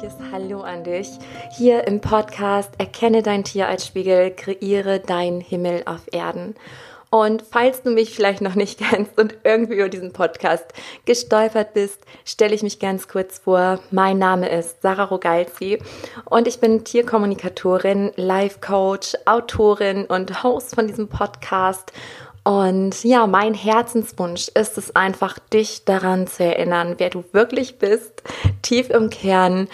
herzliches Hallo an dich. Hier im Podcast Erkenne dein Tier als Spiegel, kreiere dein Himmel auf Erden. Und falls du mich vielleicht noch nicht kennst und irgendwie über diesen Podcast gestolpert bist, stelle ich mich ganz kurz vor. Mein Name ist Sarah Rogalzi und ich bin Tierkommunikatorin, Life Coach, Autorin und Host von diesem Podcast. Und ja, mein Herzenswunsch ist es einfach, dich daran zu erinnern, wer du wirklich bist, tief im Kern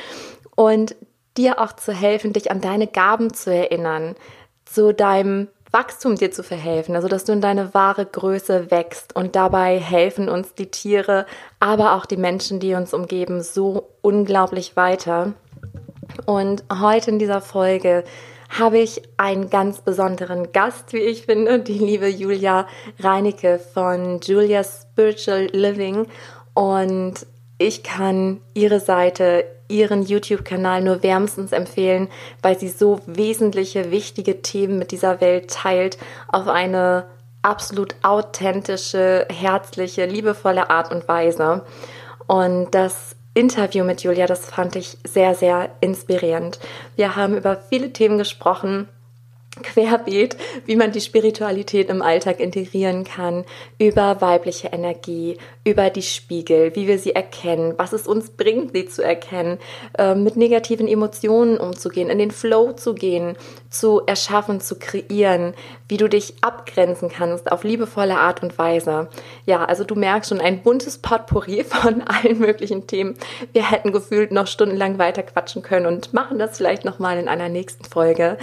und dir auch zu helfen, dich an deine Gaben zu erinnern, zu deinem Wachstum dir zu verhelfen, also dass du in deine wahre Größe wächst. Und dabei helfen uns die Tiere, aber auch die Menschen, die uns umgeben, so unglaublich weiter. Und heute in dieser Folge habe ich einen ganz besonderen Gast, wie ich finde, die liebe Julia Reinecke von Julia's Spiritual Living. Und ich kann ihre Seite, ihren YouTube-Kanal nur wärmstens empfehlen, weil sie so wesentliche, wichtige Themen mit dieser Welt teilt auf eine absolut authentische, herzliche, liebevolle Art und Weise. Und das Interview mit Julia, das fand ich sehr, sehr inspirierend. Wir haben über viele Themen gesprochen, querbeet, wie man die Spiritualität im Alltag integrieren kann, über weibliche Energie, über die Spiegel, wie wir sie erkennen, was es uns bringt, sie zu erkennen, äh, mit negativen Emotionen umzugehen, in den Flow zu gehen, zu erschaffen, zu kreieren, wie du dich abgrenzen kannst auf liebevolle Art und Weise. Ja, also du merkst schon ein buntes Potpourri von allen möglichen Themen. Wir hätten gefühlt noch stundenlang weiter quatschen können und machen das vielleicht nochmal in einer nächsten Folge.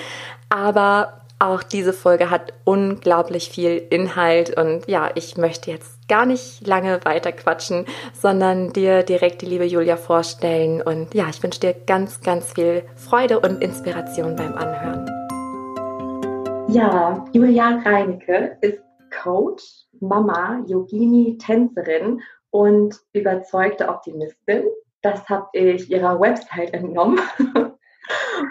Aber auch diese Folge hat unglaublich viel Inhalt und ja, ich möchte jetzt gar nicht lange weiter quatschen, sondern dir direkt die liebe Julia vorstellen und ja, ich wünsche dir ganz, ganz viel Freude und Inspiration beim Anhören. Ja, Julia Reinecke ist Coach, Mama, Yogini, Tänzerin und überzeugte Optimistin. Das habe ich ihrer Website entnommen.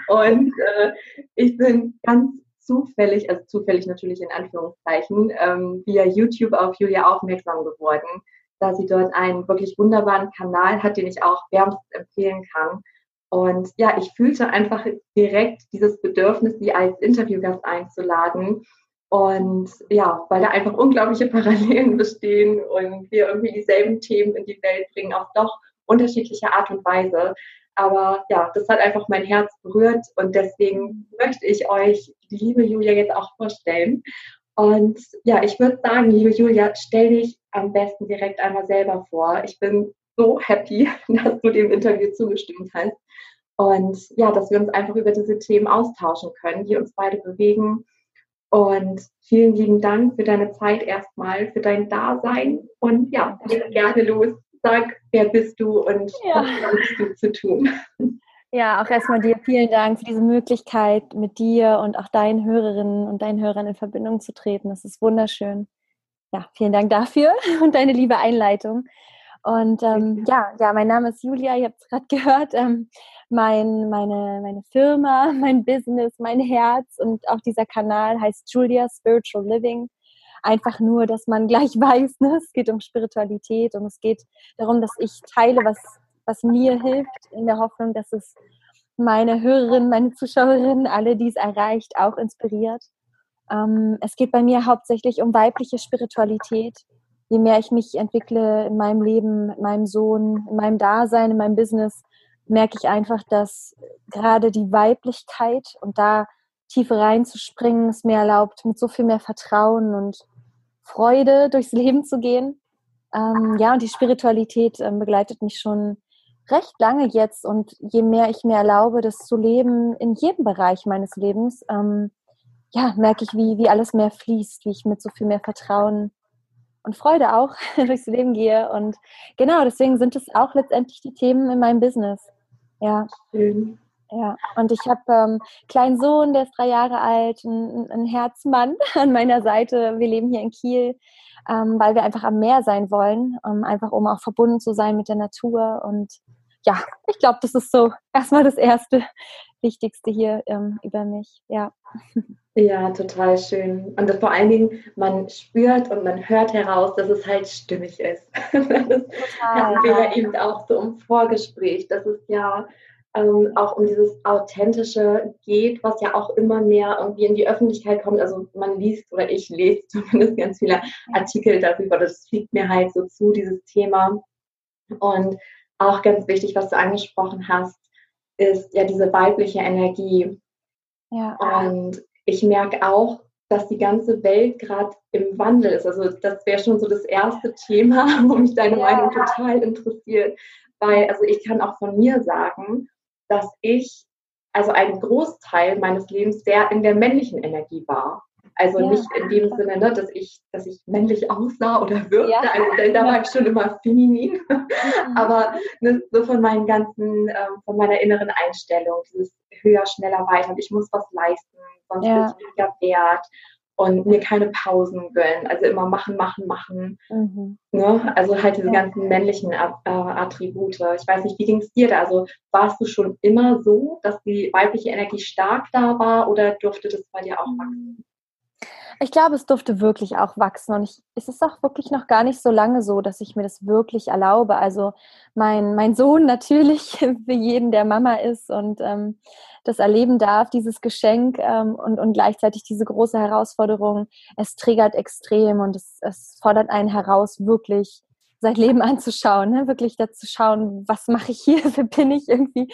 Und äh, ich bin ganz zufällig, also zufällig natürlich in Anführungszeichen, ähm, via YouTube auf Julia aufmerksam geworden, da sie dort einen wirklich wunderbaren Kanal hat, den ich auch wärmstens empfehlen kann. Und ja, ich fühlte einfach direkt dieses Bedürfnis, sie als Interviewgast einzuladen. Und ja, weil da einfach unglaubliche Parallelen bestehen und wir irgendwie dieselben Themen in die Welt bringen, auf doch unterschiedliche Art und Weise, aber ja, das hat einfach mein Herz berührt und deswegen möchte ich euch die liebe Julia jetzt auch vorstellen. Und ja, ich würde sagen, liebe Julia, stell dich am besten direkt einmal selber vor. Ich bin so happy, dass du dem Interview zugestimmt hast. Und ja, dass wir uns einfach über diese Themen austauschen können, die uns beide bewegen. Und vielen lieben Dank für deine Zeit erstmal, für dein Dasein. Und ja, gerne los sag, wer bist du und ja. was kannst du zu tun? Ja, auch erstmal dir vielen Dank für diese Möglichkeit, mit dir und auch deinen Hörerinnen und deinen Hörern in Verbindung zu treten. Das ist wunderschön. Ja, vielen Dank dafür und deine liebe Einleitung. Und ähm, ja, ja, mein Name ist Julia, ihr habt es gerade gehört. Ähm, mein, meine, meine Firma, mein Business, mein Herz und auch dieser Kanal heißt Julia Spiritual Living einfach nur, dass man gleich weiß, ne? es geht um Spiritualität und es geht darum, dass ich teile, was, was mir hilft, in der Hoffnung, dass es meine Hörerinnen, meine Zuschauerinnen, alle, die es erreicht, auch inspiriert. Ähm, es geht bei mir hauptsächlich um weibliche Spiritualität. Je mehr ich mich entwickle in meinem Leben, mit meinem Sohn, in meinem Dasein, in meinem Business, merke ich einfach, dass gerade die Weiblichkeit und da tiefer reinzuspringen, es mir erlaubt, mit so viel mehr Vertrauen und Freude durchs Leben zu gehen. Ähm, ja, und die Spiritualität ähm, begleitet mich schon recht lange jetzt. Und je mehr ich mir erlaube, das zu leben in jedem Bereich meines Lebens, ähm, ja, merke ich, wie, wie alles mehr fließt, wie ich mit so viel mehr Vertrauen und Freude auch durchs Leben gehe. Und genau, deswegen sind es auch letztendlich die Themen in meinem Business. Ja. Schön. Ja, und ich habe ähm, einen kleinen Sohn, der ist drei Jahre alt, ein, ein Herzmann an meiner Seite. Wir leben hier in Kiel, ähm, weil wir einfach am Meer sein wollen, um, einfach um auch verbunden zu sein mit der Natur. Und ja, ich glaube, das ist so erstmal das erste Wichtigste hier ähm, über mich. Ja. Ja, total schön. Und vor allen Dingen, man spürt und man hört heraus, dass es halt stimmig ist. das hatten wir ja eben auch so im Vorgespräch, dass es ja ähm, auch um dieses Authentische geht, was ja auch immer mehr irgendwie in die Öffentlichkeit kommt. Also man liest oder ich lese zumindest ganz viele Artikel darüber. Das fliegt mir halt so zu, dieses Thema. Und auch ganz wichtig, was du angesprochen hast, ist ja diese weibliche Energie. Ja. Und ich merke auch, dass die ganze Welt gerade im Wandel ist. Also das wäre schon so das erste Thema, wo mich deine ja. Meinung total interessiert. Weil, also ich kann auch von mir sagen, dass ich also einen Großteil meines Lebens sehr in der männlichen Energie war. Also ja. nicht in dem Sinne, ne, dass ich, dass ich männlich aussah oder wirkte. Ja. Also da war ich schon immer feminin. Mhm. Aber ne, so von meinen ganzen, ähm, von meiner inneren Einstellung, dieses höher, schneller, weiter. Ich muss was leisten, sonst ja. bin ich weniger wert und mir keine Pausen gönnen. Also immer machen, machen, machen. Mhm. Ne? Also halt diese ganzen männlichen Attribute. Ich weiß nicht, wie ging es dir da? Also warst du schon immer so, dass die weibliche Energie stark da war oder durfte das bei dir auch wachsen? Ich glaube, es durfte wirklich auch wachsen und ich, es ist auch wirklich noch gar nicht so lange so, dass ich mir das wirklich erlaube. Also mein, mein Sohn natürlich für jeden, der Mama ist und ähm, das erleben darf, dieses Geschenk ähm, und, und gleichzeitig diese große Herausforderung. Es triggert extrem und es, es fordert einen heraus, wirklich sein Leben anzuschauen, ne? wirklich dazu schauen, was mache ich hier, wer bin ich irgendwie,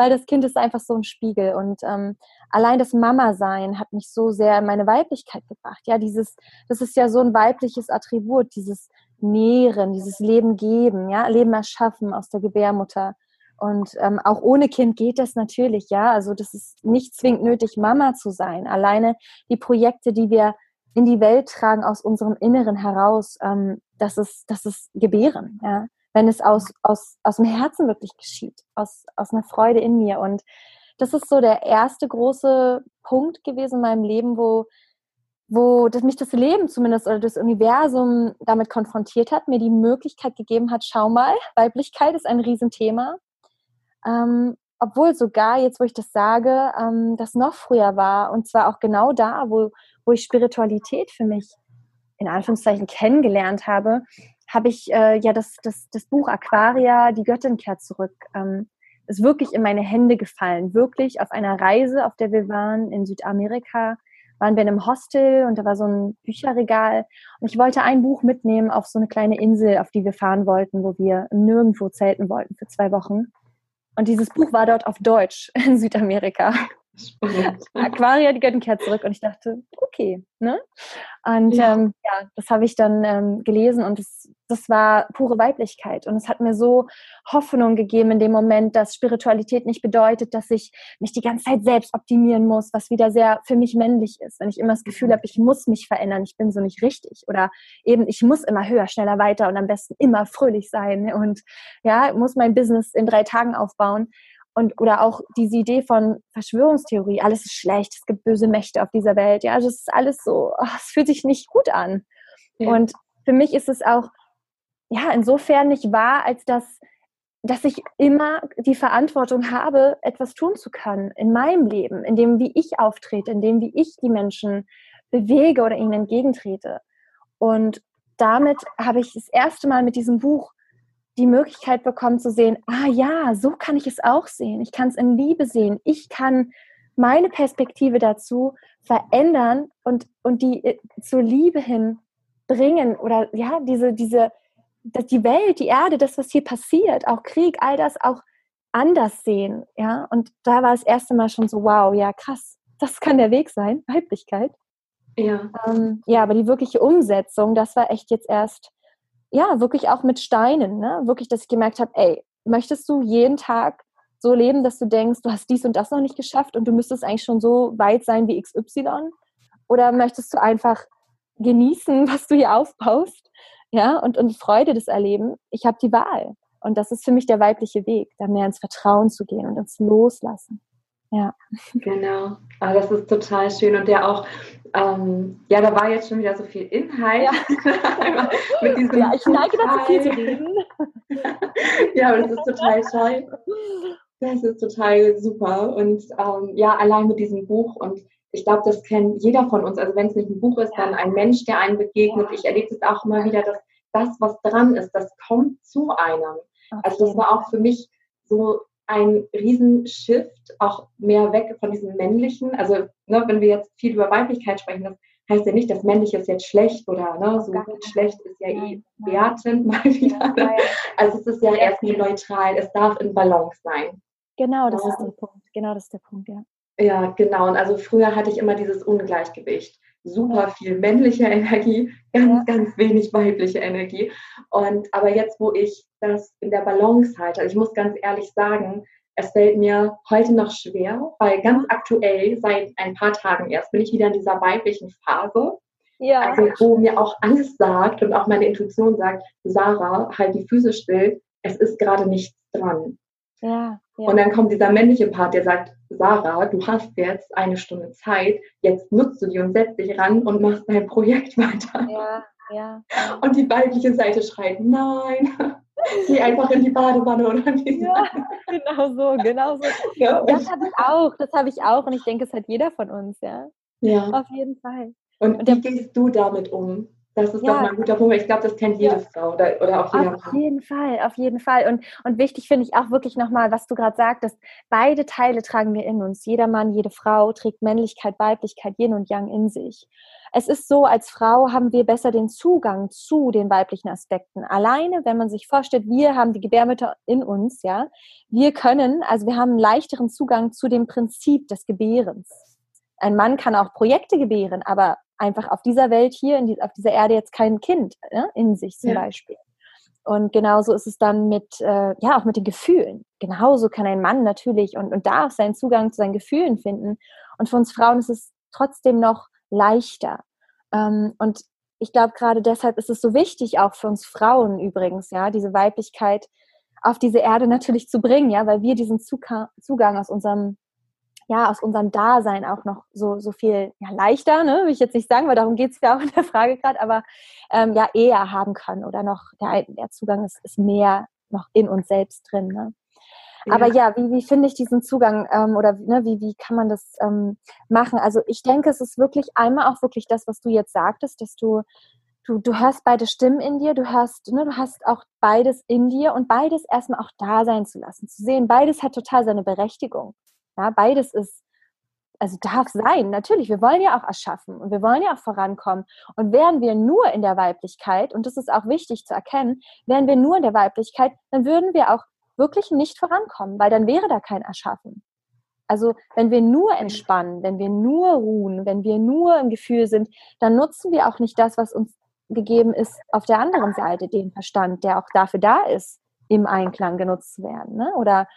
weil das Kind ist einfach so ein Spiegel und ähm, allein das Mama-Sein hat mich so sehr in meine Weiblichkeit gebracht. Ja, dieses, das ist ja so ein weibliches Attribut, dieses Nähren, dieses Leben geben, ja, Leben erschaffen aus der Gebärmutter. Und ähm, auch ohne Kind geht das natürlich, ja. Also das ist nicht zwingend nötig, Mama zu sein. Alleine die Projekte, die wir in die Welt tragen aus unserem Inneren heraus, ähm, das ist, das ist Gebären, ja. Wenn es aus, aus, aus dem Herzen wirklich geschieht, aus, aus einer Freude in mir. Und das ist so der erste große Punkt gewesen in meinem Leben, wo, wo das, mich das Leben zumindest oder das Universum damit konfrontiert hat, mir die Möglichkeit gegeben hat, schau mal, Weiblichkeit ist ein Riesenthema. Ähm, obwohl sogar, jetzt wo ich das sage, ähm, das noch früher war und zwar auch genau da, wo, wo ich Spiritualität für mich in Anführungszeichen kennengelernt habe, habe ich äh, ja das, das, das Buch Aquaria, die Göttin kehrt zurück ähm, ist wirklich in meine Hände gefallen. Wirklich auf einer Reise, auf der wir waren in Südamerika, waren wir in einem Hostel und da war so ein Bücherregal. Und ich wollte ein Buch mitnehmen auf so eine kleine Insel, auf die wir fahren wollten, wo wir nirgendwo zelten wollten für zwei Wochen. Und dieses Buch war dort auf Deutsch in Südamerika. Aquaria, die Göttin kehrt zurück. Und ich dachte, okay, ne? Und ja, ähm, ja das habe ich dann ähm, gelesen und das, das war pure Weiblichkeit. Und es hat mir so Hoffnung gegeben in dem Moment, dass Spiritualität nicht bedeutet, dass ich mich die ganze Zeit selbst optimieren muss, was wieder sehr für mich männlich ist. Wenn ich immer das Gefühl mhm. habe, ich muss mich verändern, ich bin so nicht richtig. Oder eben, ich muss immer höher, schneller, weiter und am besten immer fröhlich sein. Und ja, muss mein Business in drei Tagen aufbauen. Und, oder auch diese Idee von Verschwörungstheorie, alles ist schlecht, es gibt böse Mächte auf dieser Welt. Ja, das ist alles so, oh, es fühlt sich nicht gut an. Ja. Und für mich ist es auch, ja, insofern nicht wahr, als dass, dass ich immer die Verantwortung habe, etwas tun zu können in meinem Leben, in dem, wie ich auftrete, in dem, wie ich die Menschen bewege oder ihnen entgegentrete. Und damit habe ich das erste Mal mit diesem Buch die Möglichkeit bekommen zu sehen, ah ja, so kann ich es auch sehen. Ich kann es in Liebe sehen. Ich kann meine Perspektive dazu verändern und, und die äh, zur Liebe hin bringen oder ja, diese, diese, dass die Welt, die Erde, das, was hier passiert, auch Krieg, all das auch anders sehen. Ja, und da war das erste Mal schon so, wow, ja, krass, das kann der Weg sein, Weiblichkeit. Ja. Ähm, ja, aber die wirkliche Umsetzung, das war echt jetzt erst ja, wirklich auch mit Steinen, ne? Wirklich, dass ich gemerkt habe, ey, möchtest du jeden Tag so leben, dass du denkst, du hast dies und das noch nicht geschafft und du müsstest eigentlich schon so weit sein wie XY? Oder möchtest du einfach genießen, was du hier aufbaust? Ja, und, und Freude des Erleben. Ich habe die Wahl. Und das ist für mich der weibliche Weg, da mehr ins Vertrauen zu gehen und ins Loslassen. Ja. Genau. Aber das ist total schön und der auch, ähm, ja, da war jetzt schon wieder so viel Inhalt. Ja, mit diesem ja ich neige dazu viel zu reden. ja, aber das ist total toll. Das ist total super. Und ähm, ja, allein mit diesem Buch und ich glaube, das kennt jeder von uns. Also wenn es nicht ein Buch ist, dann ein Mensch, der einen begegnet. Ich erlebe es auch immer wieder, dass das, was dran ist, das kommt zu einem. Okay. Also das war auch für mich so ein Riesenshift, auch mehr weg von diesem männlichen. Also ne, wenn wir jetzt viel über Weiblichkeit sprechen, das heißt ja nicht, dass männlich ist jetzt schlecht oder ne, so gut, schlecht ist ja eh wertend mal wieder. Also es ist ja erstmal neutral, es darf in Balance sein. Genau, das ja. ist der Punkt. Genau, das ist der Punkt, ja. Ja, genau. Und also früher hatte ich immer dieses Ungleichgewicht. Super viel männliche Energie, ganz, ganz wenig weibliche Energie. Und aber jetzt, wo ich das in der Balance halte, also ich muss ganz ehrlich sagen, es fällt mir heute noch schwer, weil ganz aktuell, seit ein paar Tagen erst, bin ich wieder in dieser weiblichen Phase. Ja. Also, wo mir auch alles sagt und auch meine Intuition sagt, Sarah, halt die Füße still, es ist gerade nichts dran. Ja, ja. Und dann kommt dieser männliche Part, der sagt, Sarah, du hast jetzt eine Stunde Zeit, jetzt nutzt du die und setzt dich ran und machst dein Projekt weiter. Ja, ja. Und die weibliche Seite schreit, nein, geh einfach in die Badewanne oder wie Ja, genau so, genau so. Ja, das habe ich auch, das habe ich auch und ich denke, es hat jeder von uns, ja. Ja. Auf jeden Fall. Und, und wie gehst du damit um? Das ist ja. doch mal ein guter Punkt. Ich glaube, das kennt jede ja. Frau oder, oder auch jeder Auf Mann. jeden Fall, auf jeden Fall. Und, und wichtig finde ich auch wirklich nochmal, was du gerade sagtest, beide Teile tragen wir in uns. Jeder Mann, jede Frau trägt Männlichkeit, Weiblichkeit, Yin und Yang in sich. Es ist so, als Frau haben wir besser den Zugang zu den weiblichen Aspekten. Alleine, wenn man sich vorstellt, wir haben die Gebärmütter in uns, ja, wir können, also wir haben einen leichteren Zugang zu dem Prinzip des Gebärens. Ein Mann kann auch Projekte gebären, aber einfach auf dieser Welt hier, die, auf dieser Erde jetzt kein Kind ne, in sich zum ja. Beispiel. Und genauso ist es dann mit, äh, ja, auch mit den Gefühlen. Genauso kann ein Mann natürlich und, und darf seinen Zugang zu seinen Gefühlen finden. Und für uns Frauen ist es trotzdem noch leichter. Ähm, und ich glaube, gerade deshalb ist es so wichtig, auch für uns Frauen übrigens, ja, diese Weiblichkeit auf diese Erde natürlich zu bringen, ja, weil wir diesen Zugang aus unserem ja, aus unserem Dasein auch noch so, so viel ja, leichter, ne, will ich jetzt nicht sagen, weil darum geht es ja auch in der Frage gerade, aber ähm, ja, eher haben können oder noch der, der Zugang ist, ist mehr noch in uns selbst drin. Ne? Ja. Aber ja, wie, wie finde ich diesen Zugang ähm, oder ne, wie, wie kann man das ähm, machen? Also ich denke, es ist wirklich einmal auch wirklich das, was du jetzt sagtest, dass du Du, du hörst beide Stimmen in dir, du hast, ne, du hast auch beides in dir und beides erstmal auch da sein zu lassen, zu sehen, beides hat total seine Berechtigung. Ja, beides ist, also darf sein, natürlich. Wir wollen ja auch erschaffen und wir wollen ja auch vorankommen. Und wären wir nur in der Weiblichkeit, und das ist auch wichtig zu erkennen, wären wir nur in der Weiblichkeit, dann würden wir auch wirklich nicht vorankommen, weil dann wäre da kein Erschaffen. Also wenn wir nur entspannen, wenn wir nur ruhen, wenn wir nur im Gefühl sind, dann nutzen wir auch nicht das, was uns gegeben ist auf der anderen Seite, den Verstand, der auch dafür da ist, im Einklang genutzt zu werden. Ne? Oder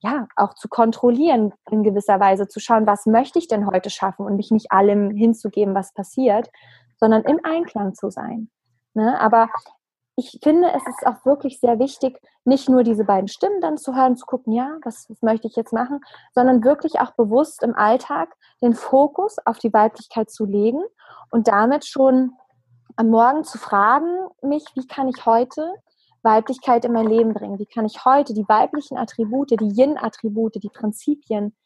ja, auch zu kontrollieren in gewisser Weise, zu schauen, was möchte ich denn heute schaffen und mich nicht allem hinzugeben, was passiert, sondern im Einklang zu sein. Ne? Aber ich finde, es ist auch wirklich sehr wichtig, nicht nur diese beiden Stimmen dann zu hören, zu gucken, ja, was, was möchte ich jetzt machen, sondern wirklich auch bewusst im Alltag den Fokus auf die Weiblichkeit zu legen und damit schon am Morgen zu fragen, mich, wie kann ich heute Weiblichkeit in mein Leben bringen? Wie kann ich heute die weiblichen Attribute, die Yin-Attribute, die Prinzipien,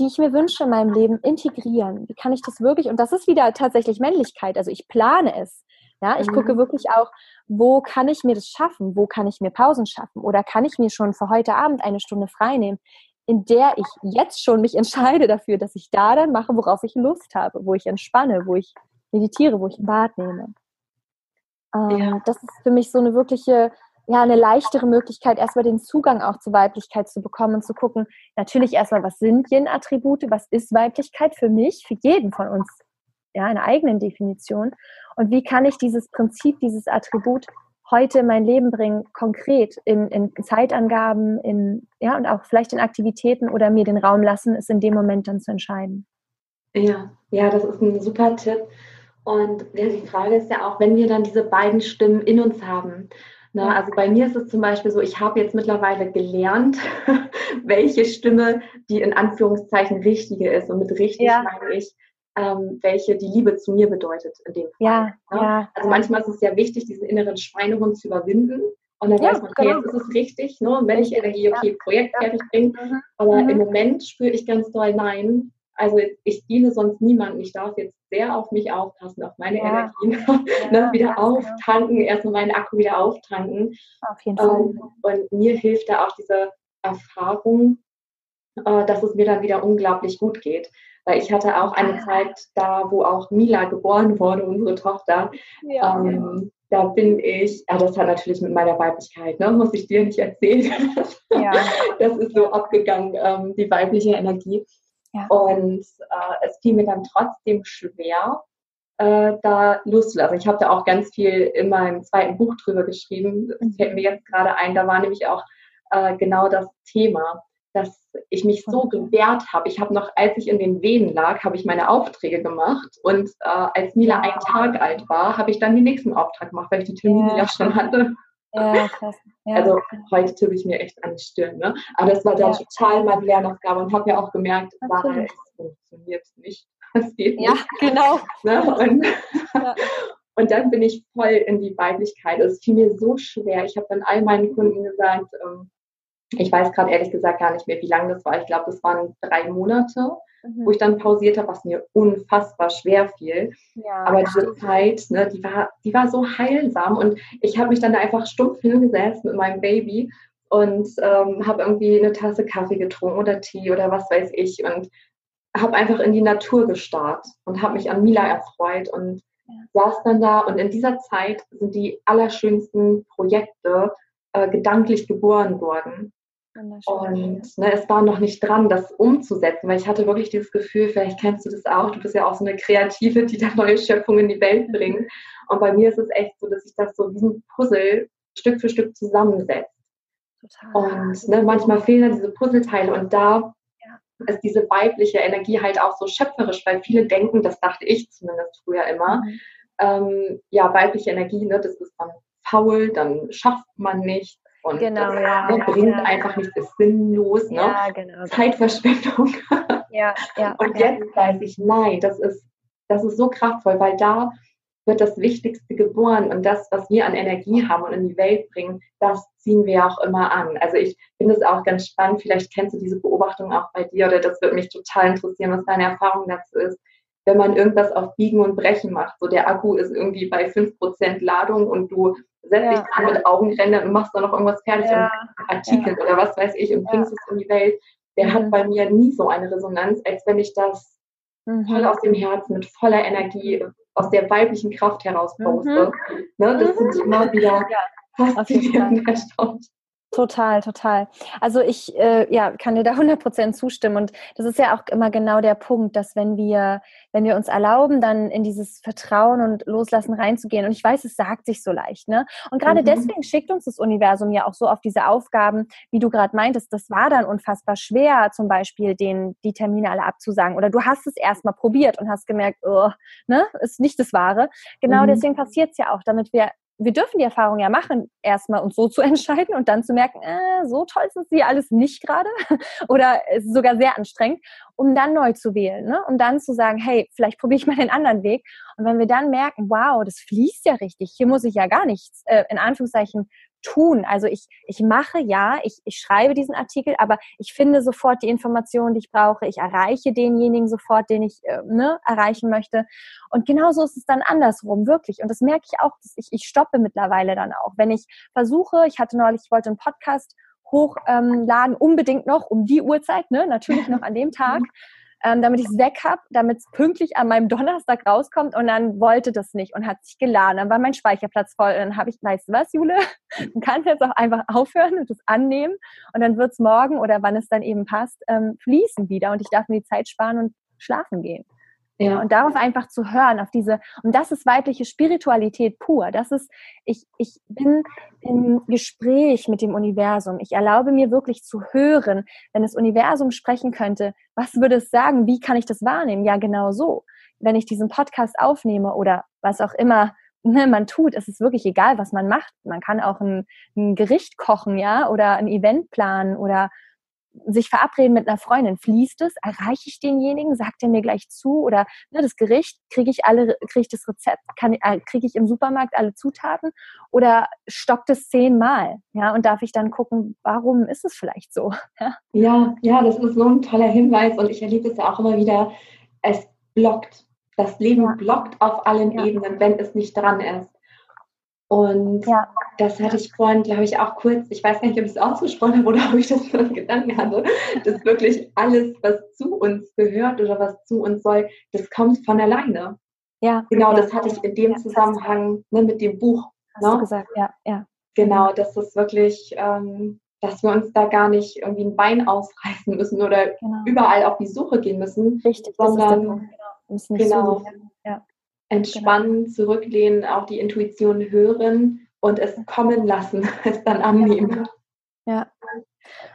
die ich mir wünsche in meinem Leben, integrieren? Wie kann ich das wirklich, und das ist wieder tatsächlich Männlichkeit, also ich plane es. Ja, ich mhm. gucke wirklich auch, wo kann ich mir das schaffen? Wo kann ich mir Pausen schaffen? Oder kann ich mir schon für heute Abend eine Stunde frei nehmen, in der ich jetzt schon mich entscheide dafür, dass ich da dann mache, worauf ich Lust habe, wo ich entspanne, wo ich meditiere, wo ich ein Bad nehme. Ähm, ja. Das ist für mich so eine wirkliche ja, eine leichtere Möglichkeit, erstmal den Zugang auch zur Weiblichkeit zu bekommen und zu gucken, natürlich erstmal, was sind Yin-Attribute, was ist Weiblichkeit für mich, für jeden von uns, ja, eine eigenen Definition und wie kann ich dieses Prinzip, dieses Attribut heute in mein Leben bringen, konkret in, in Zeitangaben, in, ja, und auch vielleicht in Aktivitäten oder mir den Raum lassen, es in dem Moment dann zu entscheiden. Ja, ja, das ist ein super Tipp. Und ja, die Frage ist ja auch, wenn wir dann diese beiden Stimmen in uns haben, Ne? Also bei mir ist es zum Beispiel so, ich habe jetzt mittlerweile gelernt, welche Stimme die in Anführungszeichen richtige ist. Und mit richtig ja. meine ich, ähm, welche die Liebe zu mir bedeutet in dem Fall. Ja, ne? ja, also manchmal ist es ja wichtig, diesen inneren Schweinehund zu überwinden. Und dann ja, weiß man, okay, genau. jetzt ist es richtig, ne? männliche Energie, okay, Projekt fertig bringen. Mhm. Aber mhm. im Moment spüre ich ganz doll, nein, also ich diene sonst niemandem. Ich darf jetzt sehr auf mich aufpassen, auf meine ja. Energien, ja, ne, wieder ja, auftanken, erstmal meinen Akku wieder auftanken. Auf jeden Fall. Ähm, und mir hilft da auch diese Erfahrung, äh, dass es mir dann wieder unglaublich gut geht. Weil ich hatte auch eine Zeit da, wo auch Mila geboren wurde, unsere Tochter. Ja, ähm, da bin ich, ja, das hat natürlich mit meiner Weiblichkeit, ne, muss ich dir nicht erzählen. Ja. Das ist so abgegangen, ähm, die weibliche Energie. Ja. Und äh, es fiel mir dann trotzdem schwer, äh, da loszulassen. Ich habe da auch ganz viel in meinem zweiten Buch drüber geschrieben. Das fällt mir jetzt gerade ein, da war nämlich auch äh, genau das Thema dass ich mich so gewehrt habe. Ich habe noch, als ich in den Wehen lag, habe ich meine Aufträge gemacht und äh, als Mila ein Tag alt war, habe ich dann den nächsten Auftrag gemacht, weil ich die Termine ja, ja schon hatte. Ja, krass. Ja. Also heute tippe ich mir echt an die Stirn. Ne? Aber das war dann ja. total meine Lernaufgabe und habe ja auch gemerkt, Sarah, es funktioniert nicht. Das geht ja, genau. Ne? Und, ja. und, dann bin ich voll in die Weiblichkeit. Es fiel mir so schwer. Ich habe dann all meinen Kunden gesagt, ähm, ich weiß gerade ehrlich gesagt gar nicht mehr, wie lange das war. Ich glaube, das waren drei Monate, mhm. wo ich dann pausiert habe, was mir unfassbar schwer fiel. Ja, Aber diese Zeit, ne, die, war, die war so heilsam und ich habe mich dann da einfach stumpf hingesetzt mit meinem Baby und ähm, habe irgendwie eine Tasse Kaffee getrunken oder Tee oder was weiß ich und habe einfach in die Natur gestarrt und habe mich an Mila erfreut und ja. saß dann da und in dieser Zeit sind die allerschönsten Projekte äh, gedanklich geboren worden. Und ne, es war noch nicht dran, das umzusetzen, weil ich hatte wirklich dieses Gefühl, vielleicht kennst du das auch, du bist ja auch so eine Kreative, die da neue Schöpfungen in die Welt bringt. Und bei mir ist es echt so, dass ich das so wie ein Puzzle Stück für Stück zusammensetze. Und ne, manchmal fehlen dann diese Puzzleteile und da ja. ist diese weibliche Energie halt auch so schöpferisch, weil viele denken, das dachte ich zumindest früher immer, mhm. ähm, ja, weibliche Energie, ne, das ist dann faul, dann schafft man nicht, und genau, das ja, ne, bringt ja. einfach nichts, ist sinnlos, ne? Ja, genau. Zeitverschwendung. Ja, ja, und jetzt weiß ich, nein, das ist, das ist so kraftvoll, weil da wird das Wichtigste geboren und das, was wir an Energie haben und in die Welt bringen, das ziehen wir auch immer an. Also ich finde es auch ganz spannend, vielleicht kennst du diese Beobachtung auch bei dir oder das würde mich total interessieren, was deine Erfahrung dazu ist wenn man irgendwas auf Biegen und Brechen macht. So der Akku ist irgendwie bei 5% Ladung und du setzt ja. dich dran mit Augenrändern und machst da noch irgendwas fertig ja. und Artikel ja. oder was weiß ich und bringst es in die Welt. Der mhm. hat bei mir nie so eine Resonanz, als wenn ich das mhm. voll aus dem Herzen, mit voller Energie, aus der weiblichen Kraft heraus poste. Mhm. Ne, das sind immer wieder faszinierend erstaunt. Total, total. Also ich äh, ja, kann dir da 100% zustimmen und das ist ja auch immer genau der Punkt, dass wenn wir, wenn wir uns erlauben, dann in dieses Vertrauen und Loslassen reinzugehen und ich weiß, es sagt sich so leicht, ne? Und gerade mhm. deswegen schickt uns das Universum ja auch so auf diese Aufgaben, wie du gerade meintest, das war dann unfassbar schwer, zum Beispiel den, die Termine alle abzusagen oder du hast es erstmal probiert und hast gemerkt, oh, ne, ist nicht das Wahre. Genau mhm. deswegen passiert es ja auch, damit wir wir dürfen die Erfahrung ja machen, erstmal uns so zu entscheiden und dann zu merken, äh, so toll es hier alles nicht gerade oder es ist sogar sehr anstrengend, um dann neu zu wählen, ne? um dann zu sagen, hey, vielleicht probiere ich mal den anderen Weg. Und wenn wir dann merken, wow, das fließt ja richtig, hier muss ich ja gar nichts, äh, in Anführungszeichen, tun. Also ich, ich mache ja, ich, ich schreibe diesen Artikel, aber ich finde sofort die Informationen, die ich brauche. Ich erreiche denjenigen sofort, den ich äh, ne, erreichen möchte. Und genauso ist es dann andersrum, wirklich. Und das merke ich auch, dass ich, ich stoppe mittlerweile dann auch. Wenn ich versuche, ich hatte neulich, ich wollte einen Podcast hochladen, ähm, unbedingt noch um die Uhrzeit, ne? natürlich noch an dem Tag ähm, damit ich es weg habe, damit es pünktlich an meinem Donnerstag rauskommt und dann wollte das nicht und hat sich geladen. Dann war mein Speicherplatz voll und dann habe ich, weißt du was, Jule, du kannst jetzt auch einfach aufhören und das annehmen und dann wird es morgen oder wann es dann eben passt, ähm, fließen wieder und ich darf mir die Zeit sparen und schlafen gehen. Ja. Und darauf einfach zu hören, auf diese, und das ist weibliche Spiritualität pur. Das ist, ich, ich bin im Gespräch mit dem Universum. Ich erlaube mir wirklich zu hören, wenn das Universum sprechen könnte, was würde es sagen? Wie kann ich das wahrnehmen? Ja, genau so. Wenn ich diesen Podcast aufnehme oder was auch immer ne, man tut, es ist wirklich egal, was man macht. Man kann auch ein, ein Gericht kochen, ja, oder ein Event planen oder sich verabreden mit einer Freundin, fließt es? Erreiche ich denjenigen? Sagt er mir gleich zu? Oder ne, das Gericht, kriege ich alle, kriege ich das Rezept, äh, kriege ich im Supermarkt alle Zutaten? Oder stockt es zehnmal? Ja, und darf ich dann gucken, warum ist es vielleicht so? Ja, ja, ja das ist so ein toller Hinweis und ich erlebe es ja auch immer wieder. Es blockt. Das Leben ja. blockt auf allen ja. Ebenen, wenn es nicht dran ist. Und ja. das hatte ich vorhin, glaube ich, auch kurz, ich weiß gar nicht, ob ich es ausgesprochen habe oder ob ich das nur in Gedanken hatte, dass wirklich alles, was zu uns gehört oder was zu uns soll, das kommt von alleine. Ja. Genau, das hatte ich in dem ja, Zusammenhang ne, mit dem Buch. Hast ne? du gesagt, ja, ja. Genau, dass das wirklich, ähm, dass wir uns da gar nicht irgendwie ein Bein ausreißen müssen oder genau. überall auf die Suche gehen müssen. Richtig, sondern genau. müssen nicht genau, ja. Entspannen, genau. zurücklehnen, auch die Intuition hören und es kommen lassen, es dann annehmen. Ja.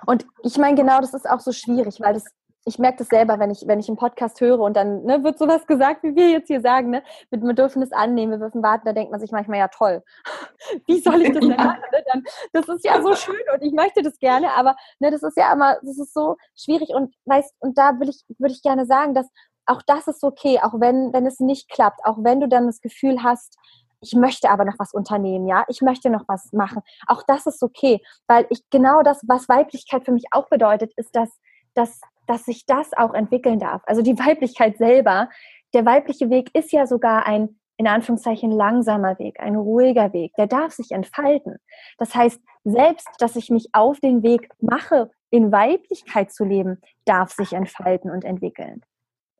Und ich meine, genau das ist auch so schwierig, weil das ich merke das selber, wenn ich, wenn ich einen Podcast höre und dann ne, wird sowas gesagt, wie wir jetzt hier sagen, ne, wir dürfen es annehmen, wir dürfen warten, da denkt man sich manchmal, ja toll, wie soll ich das denn machen? Ne? Dann, das ist ja so schön und ich möchte das gerne, aber ne, das ist ja immer, das ist so schwierig und weißt, und da will ich, würde ich gerne sagen, dass auch das ist okay, auch wenn, wenn es nicht klappt, auch wenn du dann das Gefühl hast, ich möchte aber noch was unternehmen, ja, ich möchte noch was machen. Auch das ist okay, weil ich genau das, was Weiblichkeit für mich auch bedeutet, ist, dass, dass dass sich das auch entwickeln darf. Also die Weiblichkeit selber, der weibliche Weg ist ja sogar ein in Anführungszeichen langsamer Weg, ein ruhiger Weg, der darf sich entfalten. Das heißt, selbst, dass ich mich auf den Weg mache, in Weiblichkeit zu leben, darf sich entfalten und entwickeln.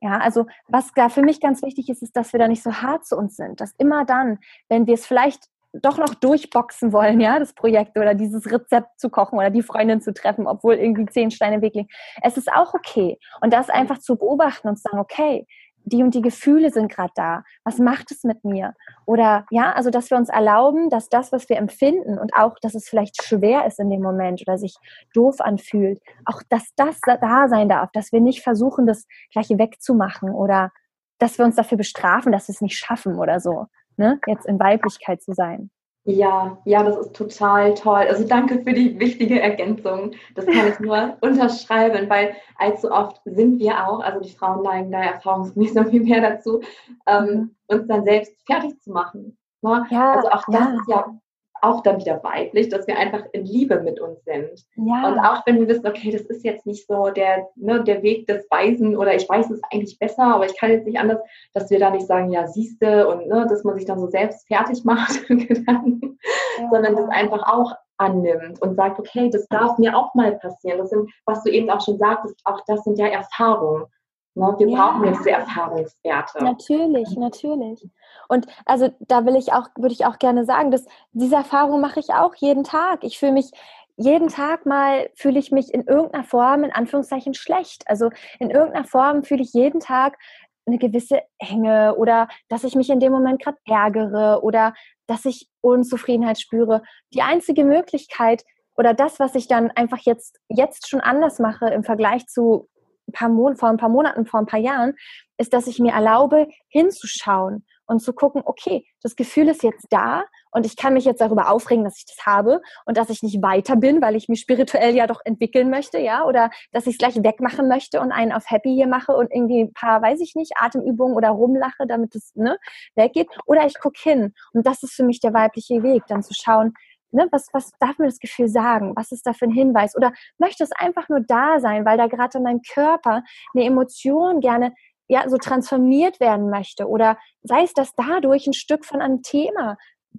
Ja, also was da für mich ganz wichtig ist, ist, dass wir da nicht so hart zu uns sind, dass immer dann, wenn wir es vielleicht doch noch durchboxen wollen, ja, das Projekt oder dieses Rezept zu kochen oder die Freundin zu treffen, obwohl irgendwie zehn Steine im Weg liegen. Es ist auch okay. Und das einfach zu beobachten und zu sagen, okay, die und die Gefühle sind gerade da. Was macht es mit mir? Oder ja, also dass wir uns erlauben, dass das, was wir empfinden und auch, dass es vielleicht schwer ist in dem Moment oder sich doof anfühlt, auch dass das da sein darf, dass wir nicht versuchen, das gleich wegzumachen oder dass wir uns dafür bestrafen, dass wir es nicht schaffen oder so ne? jetzt in Weiblichkeit zu sein. Ja, ja, das ist total toll. Also danke für die wichtige Ergänzung. Das kann ich nur unterschreiben, weil allzu oft sind wir auch, also die Frauen neigen da erfahrungsgemäß noch viel mehr dazu, ähm, mhm. uns dann selbst fertig zu machen. Ne? Ja, also auch das ja. ist ja auch dann wieder weiblich, dass wir einfach in Liebe mit uns sind. Ja. Und auch wenn wir wissen, okay, das ist jetzt nicht so der, ne, der Weg des Weisen oder ich weiß es eigentlich besser, aber ich kann jetzt nicht anders, dass wir da nicht sagen, ja, siehste und ne, dass man sich dann so selbst fertig macht, ja. sondern das einfach auch annimmt und sagt, okay, das darf mir auch mal passieren. Das sind, was du eben auch schon sagtest, auch das sind ja Erfahrungen. Ne? Wir ja. brauchen jetzt die Erfahrungswerte. Natürlich, natürlich. Und also da will ich auch, würde ich auch gerne sagen, dass diese Erfahrung mache ich auch jeden Tag. Ich fühle mich jeden Tag mal fühle ich mich in irgendeiner Form in Anführungszeichen schlecht. Also in irgendeiner Form fühle ich jeden Tag eine gewisse Enge oder dass ich mich in dem Moment gerade ärgere oder dass ich Unzufriedenheit spüre. Die einzige Möglichkeit oder das, was ich dann einfach jetzt, jetzt schon anders mache im Vergleich zu paar Mon vor ein paar Monaten, vor ein paar Jahren, ist, dass ich mir erlaube, hinzuschauen und zu gucken, okay, das Gefühl ist jetzt da und ich kann mich jetzt darüber aufregen, dass ich das habe und dass ich nicht weiter bin, weil ich mich spirituell ja doch entwickeln möchte, ja, oder dass ich es gleich wegmachen möchte und einen auf Happy hier mache und irgendwie ein paar, weiß ich nicht, Atemübungen oder rumlache, damit es ne, weggeht. Oder ich gucke hin und das ist für mich der weibliche Weg, dann zu schauen, ne, was, was darf mir das Gefühl sagen? Was ist da für ein Hinweis? Oder möchte es einfach nur da sein, weil da gerade in meinem Körper eine Emotion gerne ja, so transformiert werden möchte? Oder sei es, dass dadurch ein Stück von einem Thema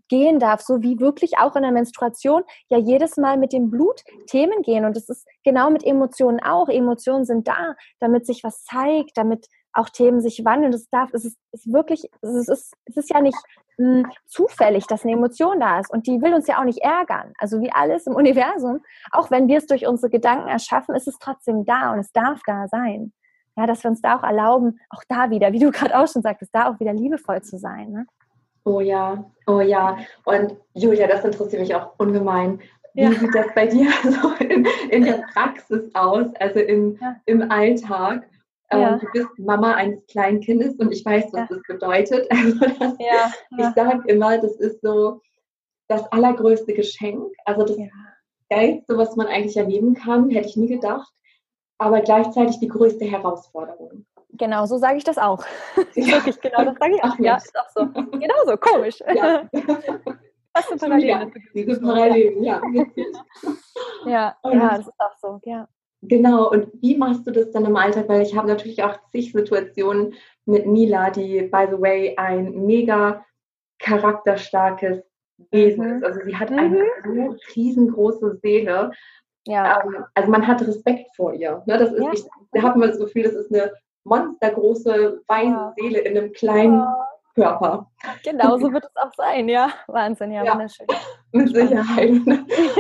gehen darf, so wie wirklich auch in der Menstruation ja jedes Mal mit dem Blut Themen gehen. Und es ist genau mit Emotionen auch. Emotionen sind da, damit sich was zeigt, damit auch Themen sich wandeln. Das darf, es ist, ist wirklich, es ist, es ist ja nicht mh, hm, zufällig, dass eine Emotion da ist und die will uns ja auch nicht ärgern. Also wie alles im Universum, auch wenn wir es durch unsere Gedanken erschaffen, ist es trotzdem da und es darf da sein. Ja, dass wir uns da auch erlauben, auch da wieder, wie du gerade auch schon sagtest, da auch wieder liebevoll zu sein. Ne? Oh ja, oh ja. Und Julia, das interessiert mich auch ungemein. Wie ja. sieht das bei dir so in, in der Praxis aus, also im, ja. im Alltag? Ähm, ja. Du bist Mama eines kleinen Kindes und ich weiß, was ja. das bedeutet. Also das, ja. Ich sage immer, das ist so das allergrößte Geschenk. Also das Geilste, was man eigentlich erleben kann, hätte ich nie gedacht. Aber gleichzeitig die größte Herausforderung. Genau, so sage ich das auch. Wirklich, genau, das sage ich auch. Ach, ja, ist auch so. Genau so, komisch. Ja. Was für Parallelen. Diese Parallelen, ja. ja, ja, das ist auch so, ja. Genau, und wie machst du das dann im Alltag? Weil ich habe natürlich auch zig Situationen mit Mila, die, by the way, ein mega charakterstarkes Wesen mhm. ist. Also sie hat mhm. eine so riesengroße Seele. Ja. Ähm, also man hat Respekt vor ihr. Ne? Das ist, ja. ich, da hat man das Gefühl, das ist eine monstergroße, weise ja. Seele in einem kleinen Körper. Genau, so wird es auch sein, ja. Wahnsinn, ja, wunderschön. Mit Sicherheit.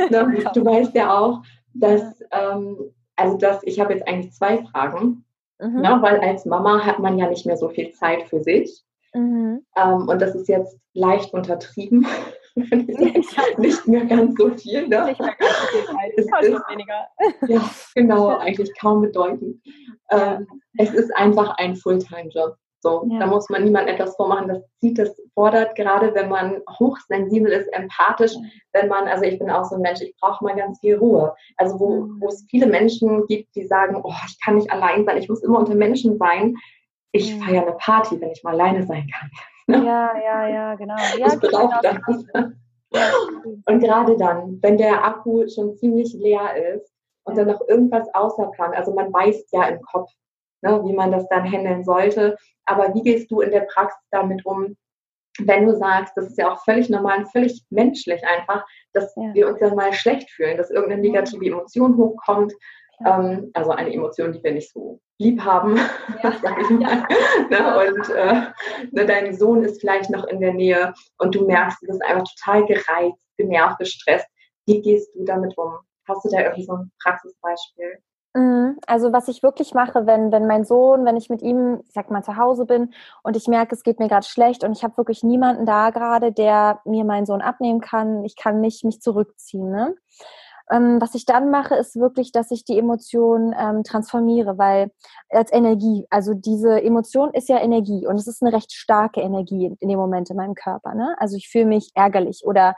Ne? du weißt ja auch, dass, ähm, also dass, ich habe jetzt eigentlich zwei Fragen. Mhm. Ne? Weil als Mama hat man ja nicht mehr so viel Zeit für sich. Mhm. Ähm, und das ist jetzt leicht untertrieben. nicht mehr ganz so viel. Ne? Nicht mehr ganz so viel Zeit. Es ist, weniger. ja, genau, eigentlich kaum bedeutend. Ähm, es ist einfach ein Fulltime-Job. So, ja. da muss man niemand etwas vormachen. Das zieht, das fordert gerade, wenn man hochsensibel ist, empathisch, wenn man, also ich bin auch so ein Mensch, ich brauche mal ganz viel Ruhe. Also wo, wo es viele Menschen gibt, die sagen, oh, ich kann nicht allein sein, ich muss immer unter Menschen sein. Ich mhm. feiere eine Party, wenn ich mal alleine sein kann. Ja, ja, ja, genau. Ja, ich brauche das. Und gerade dann, wenn der Akku schon ziemlich leer ist und dann noch irgendwas außerplant, also man weiß ja im Kopf, ne, wie man das dann handeln sollte. Aber wie gehst du in der Praxis damit um, wenn du sagst, das ist ja auch völlig normal und völlig menschlich einfach, dass ja. wir uns dann mal schlecht fühlen, dass irgendeine negative Emotion hochkommt, ähm, also eine Emotion, die wir nicht so lieb haben, ja. sag ich mal. Ja. Ne? Und äh, ne, dein Sohn ist vielleicht noch in der Nähe und du merkst, du bist einfach total gereizt, genervt, gestresst. Wie gehst du damit um? Hast du da irgendwie so ein Praxisbeispiel? Mhm. Also was ich wirklich mache, wenn, wenn mein Sohn, wenn ich mit ihm, ich sag mal, zu Hause bin und ich merke, es geht mir gerade schlecht und ich habe wirklich niemanden da gerade, der mir meinen Sohn abnehmen kann, ich kann nicht mich zurückziehen. Ne? Ähm, was ich dann mache, ist wirklich, dass ich die Emotion ähm, transformiere, weil als Energie, also diese Emotion ist ja Energie und es ist eine recht starke Energie in dem Moment in meinem Körper. Ne? Also ich fühle mich ärgerlich oder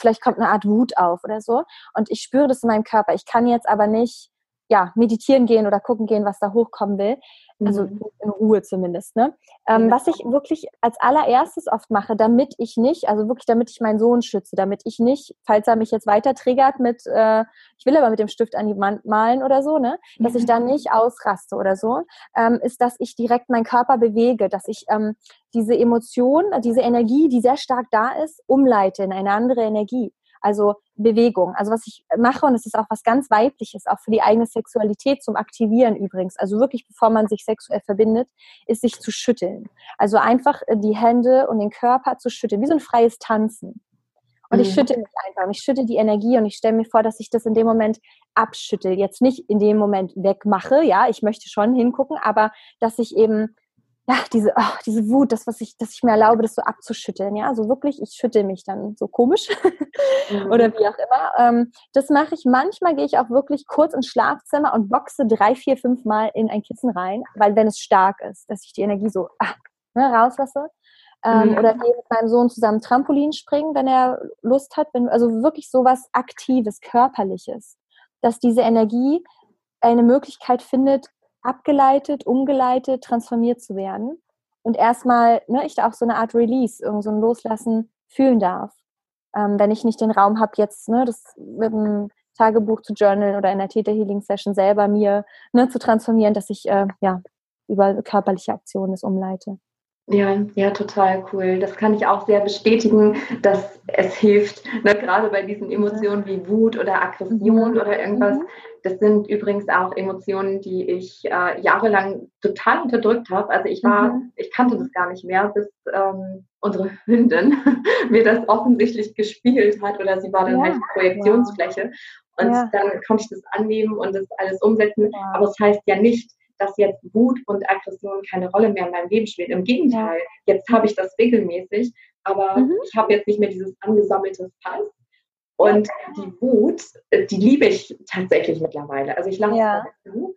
vielleicht kommt eine Art Wut auf oder so und ich spüre das in meinem Körper. Ich kann jetzt aber nicht ja, meditieren gehen oder gucken gehen, was da hochkommen will. Also mhm. in Ruhe zumindest. Ne? Ähm, Was ich wirklich als allererstes oft mache, damit ich nicht, also wirklich damit ich meinen Sohn schütze, damit ich nicht, falls er mich jetzt weiter triggert mit, äh, ich will aber mit dem Stift an die Wand malen oder so, ne, dass ich dann nicht ausraste oder so, ähm, ist, dass ich direkt meinen Körper bewege, dass ich ähm, diese Emotion, diese Energie, die sehr stark da ist, umleite in eine andere Energie. Also Bewegung. Also was ich mache, und es ist auch was ganz Weibliches, auch für die eigene Sexualität zum Aktivieren übrigens, also wirklich bevor man sich sexuell verbindet, ist sich zu schütteln. Also einfach äh, die Hände und den Körper zu schütteln, wie so ein freies Tanzen. Und ich mhm. schütte mich einfach und ich schütte die Energie und ich stelle mir vor, dass ich das in dem Moment abschüttel. Jetzt nicht in dem Moment wegmache, ja, ich möchte schon hingucken, aber dass ich eben ja, diese, oh, diese Wut, das, was ich, dass ich mir erlaube, das so abzuschütteln. Ja, also wirklich, ich schüttel mich dann so komisch mhm. oder wie auch immer. Ähm, das mache ich. Manchmal gehe ich auch wirklich kurz ins Schlafzimmer und boxe drei, vier, fünf Mal in ein Kissen rein, weil wenn es stark ist, dass ich die Energie so ah, ne, rauslasse. Ähm, mhm. Oder gehe mit meinem Sohn zusammen Trampolin springen, wenn er Lust hat. Wenn, also wirklich so was Aktives, Körperliches. Dass diese Energie eine Möglichkeit findet, abgeleitet, umgeleitet, transformiert zu werden. Und erstmal, ne, ich da auch so eine Art Release, irgend so ein Loslassen fühlen darf. Ähm, wenn ich nicht den Raum habe, jetzt ne, das mit einem Tagebuch zu journalen oder in der Theta Healing Session selber mir ne, zu transformieren, dass ich äh, ja über körperliche Aktionen das umleite. Ja, ja, total cool. Das kann ich auch sehr bestätigen, dass es hilft, ne, gerade bei diesen Emotionen wie Wut oder Aggression mhm. oder irgendwas. Mhm. Das sind übrigens auch Emotionen, die ich äh, jahrelang total unterdrückt habe. Also ich war, mhm. ich kannte das gar nicht mehr, bis ähm, unsere Hündin mir das offensichtlich gespiegelt hat oder sie war dann ja. halt die Projektionsfläche. Und ja. dann konnte ich das annehmen und das alles umsetzen. Ja. Aber es das heißt ja nicht, dass jetzt Wut und Aggression keine Rolle mehr in meinem Leben spielt. Im Gegenteil, jetzt habe ich das regelmäßig, aber mhm. ich habe jetzt nicht mehr dieses angesammelte Fass. Und die Wut, äh, die liebe ich tatsächlich mittlerweile. Also ich lasse ja. zu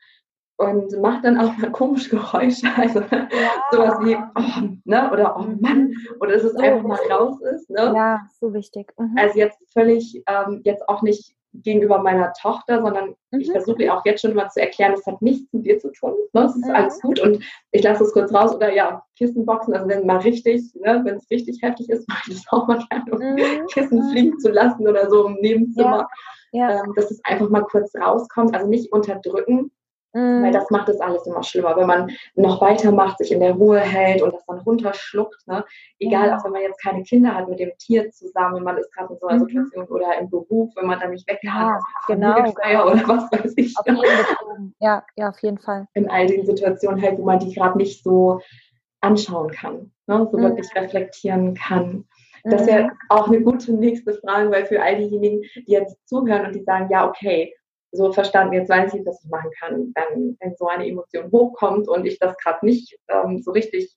und mache dann auch mal komische Geräusche. Also ja. sowas wie, oh, ne? oder oh Mann, oder dass es so einfach mal raus ist. Ne? Ja, so wichtig. Mhm. Also jetzt völlig, ähm, jetzt auch nicht gegenüber meiner Tochter, sondern mhm. ich versuche ihr auch jetzt schon mal zu erklären, das hat nichts mit dir zu tun. Ne? Es ist mhm. alles gut und ich lasse es kurz raus oder ja, Kissenboxen, also wenn mal richtig, ne, wenn es richtig heftig ist, mache ich das auch mal gerne, um mhm. Kissen fliegen zu lassen oder so im Nebenzimmer. Ja. Ja. Ähm, dass es einfach mal kurz rauskommt, also nicht unterdrücken, Mhm. Weil das macht es alles immer schlimmer, wenn man noch weitermacht, sich in der Ruhe hält und das dann runterschluckt. Ne? Egal, ja. auch wenn man jetzt keine Kinder hat mit dem Tier zusammen, man ist gerade in so einer mhm. Situation oder im Beruf, wenn man dann nicht weg kann, ja, genau, genau. oder was weiß ich. Auf jeden ja, ja, auf jeden Fall. In all den Situationen halt, wo man die gerade nicht so anschauen kann, ne? so mhm. wirklich reflektieren kann. Das wäre mhm. auch eine gute nächste Frage, weil für all diejenigen, die jetzt zuhören und die sagen, ja, okay, so verstanden, jetzt weiß ich, was ich machen kann, wenn, wenn so eine Emotion hochkommt und ich das gerade nicht ähm, so richtig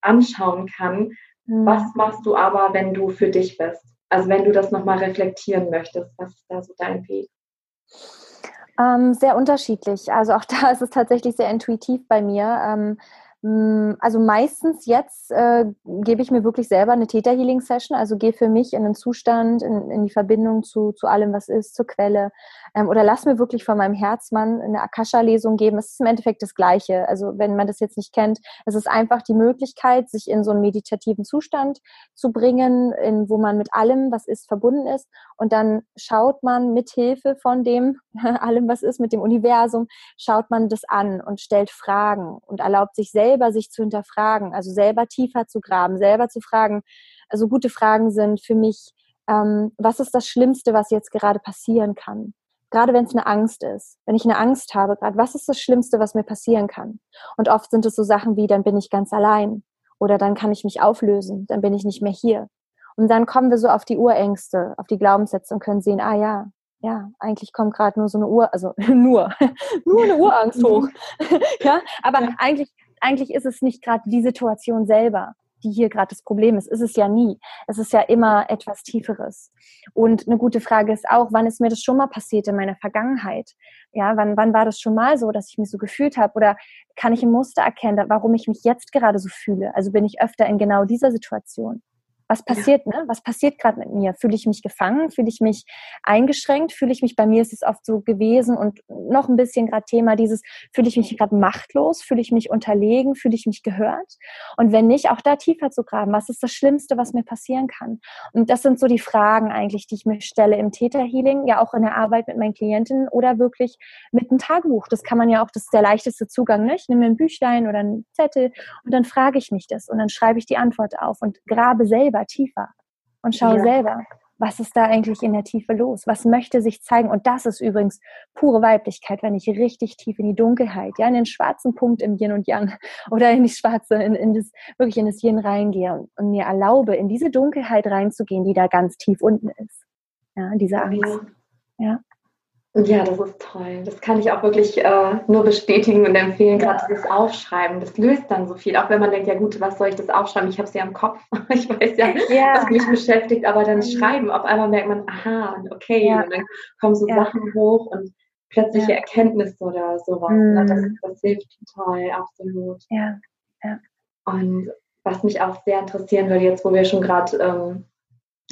anschauen kann. Mhm. Was machst du aber, wenn du für dich bist? Also wenn du das nochmal reflektieren möchtest, was ist da so dein Weg? Ähm, sehr unterschiedlich. Also auch da ist es tatsächlich sehr intuitiv bei mir. Ähm, hm, also meistens jetzt äh, gebe ich mir wirklich selber eine Theta Healing Session, also gehe für mich in den Zustand, in, in die Verbindung zu, zu allem, was ist, zur Quelle. Ähm, oder lass mir wirklich von meinem Herzmann eine Akasha-Lesung geben. Es ist im Endeffekt das Gleiche. Also wenn man das jetzt nicht kennt, es ist einfach die Möglichkeit, sich in so einen meditativen Zustand zu bringen, in, wo man mit allem, was ist, verbunden ist. Und dann schaut man mit Hilfe von dem, allem, was ist, mit dem Universum, schaut man das an und stellt Fragen und erlaubt sich selber sich zu hinterfragen, also selber tiefer zu graben, selber zu fragen. Also gute Fragen sind für mich, ähm, was ist das Schlimmste, was jetzt gerade passieren kann? Gerade wenn es eine Angst ist, wenn ich eine Angst habe, gerade was ist das Schlimmste, was mir passieren kann? Und oft sind es so Sachen wie, dann bin ich ganz allein oder dann kann ich mich auflösen, dann bin ich nicht mehr hier. Und dann kommen wir so auf die Urängste, auf die Glaubenssätze und können sehen, ah ja, ja, eigentlich kommt gerade nur so eine Uhr, also nur, nur eine Urangst hoch. ja, aber ja. eigentlich eigentlich ist es nicht gerade die Situation selber, die hier gerade das Problem ist. Ist es ja nie. Es ist ja immer etwas Tieferes. Und eine gute Frage ist auch, wann ist mir das schon mal passiert in meiner Vergangenheit? Ja, wann, wann war das schon mal so, dass ich mich so gefühlt habe? Oder kann ich ein Muster erkennen, warum ich mich jetzt gerade so fühle? Also bin ich öfter in genau dieser Situation? Was passiert, ja. ne? Was passiert gerade mit mir? Fühle ich mich gefangen? Fühle ich mich eingeschränkt? Fühle ich mich, bei mir ist es oft so gewesen und noch ein bisschen gerade Thema dieses, fühle ich mich gerade machtlos? Fühle ich mich unterlegen? Fühle ich mich gehört? Und wenn nicht, auch da tiefer zu graben, was ist das Schlimmste, was mir passieren kann? Und das sind so die Fragen eigentlich, die ich mir stelle im Täterhealing, ja auch in der Arbeit mit meinen Klientinnen oder wirklich mit einem Tagebuch. Das kann man ja auch, das ist der leichteste Zugang, ne? Ich nehme mir ein Büchlein oder einen Zettel und dann frage ich mich das und dann schreibe ich die Antwort auf und grabe selber selber tiefer und schau ja. selber, was ist da eigentlich in der Tiefe los? Was möchte sich zeigen? Und das ist übrigens pure Weiblichkeit, wenn ich richtig tief in die Dunkelheit, ja, in den schwarzen Punkt im Yin und Yang oder in die schwarze, in, in das, wirklich in das Yin reingehe und, und, mir erlaube, in diese Dunkelheit reinzugehen, die da ganz tief unten ist. Ja, diese Angst. Ja. Ja, das ist toll. Das kann ich auch wirklich äh, nur bestätigen und empfehlen, gerade dieses Aufschreiben. Das löst dann so viel. Auch wenn man denkt, ja gut, was soll ich das aufschreiben? Ich habe es ja im Kopf. Ich weiß ja, ja, was mich beschäftigt, aber dann mhm. schreiben, auf einmal merkt man, aha, und okay, ja. und dann kommen so ja. Sachen hoch und plötzliche Erkenntnisse oder sowas. Mhm. Das, das hilft total, absolut. Ja. ja. Und was mich auch sehr interessieren würde, jetzt wo wir schon gerade ähm,